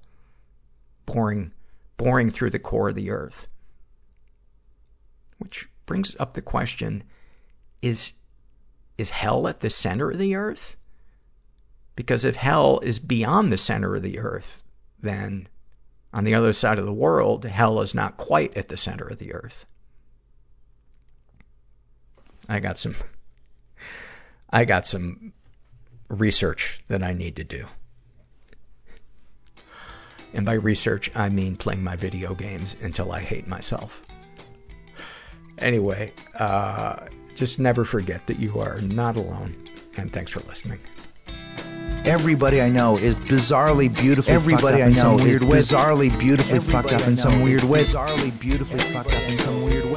Boring, boring through the core of the earth. Which brings up the question, is, is hell at the center of the earth? Because if hell is beyond the center of the earth, then on the other side of the world, hell is not quite at the center of the earth. I got some, I got some research that I need to do. And by research, I mean playing my video games until I hate myself. Anyway, uh, just never forget that you are not alone. And thanks for listening. Everybody I know is bizarrely beautifully Everybody fucked up I in know some is weird way. bizarrely beautifully Everybody fucked up I in some know weird is way. Bizarrely beautifully fucked up in some weird way.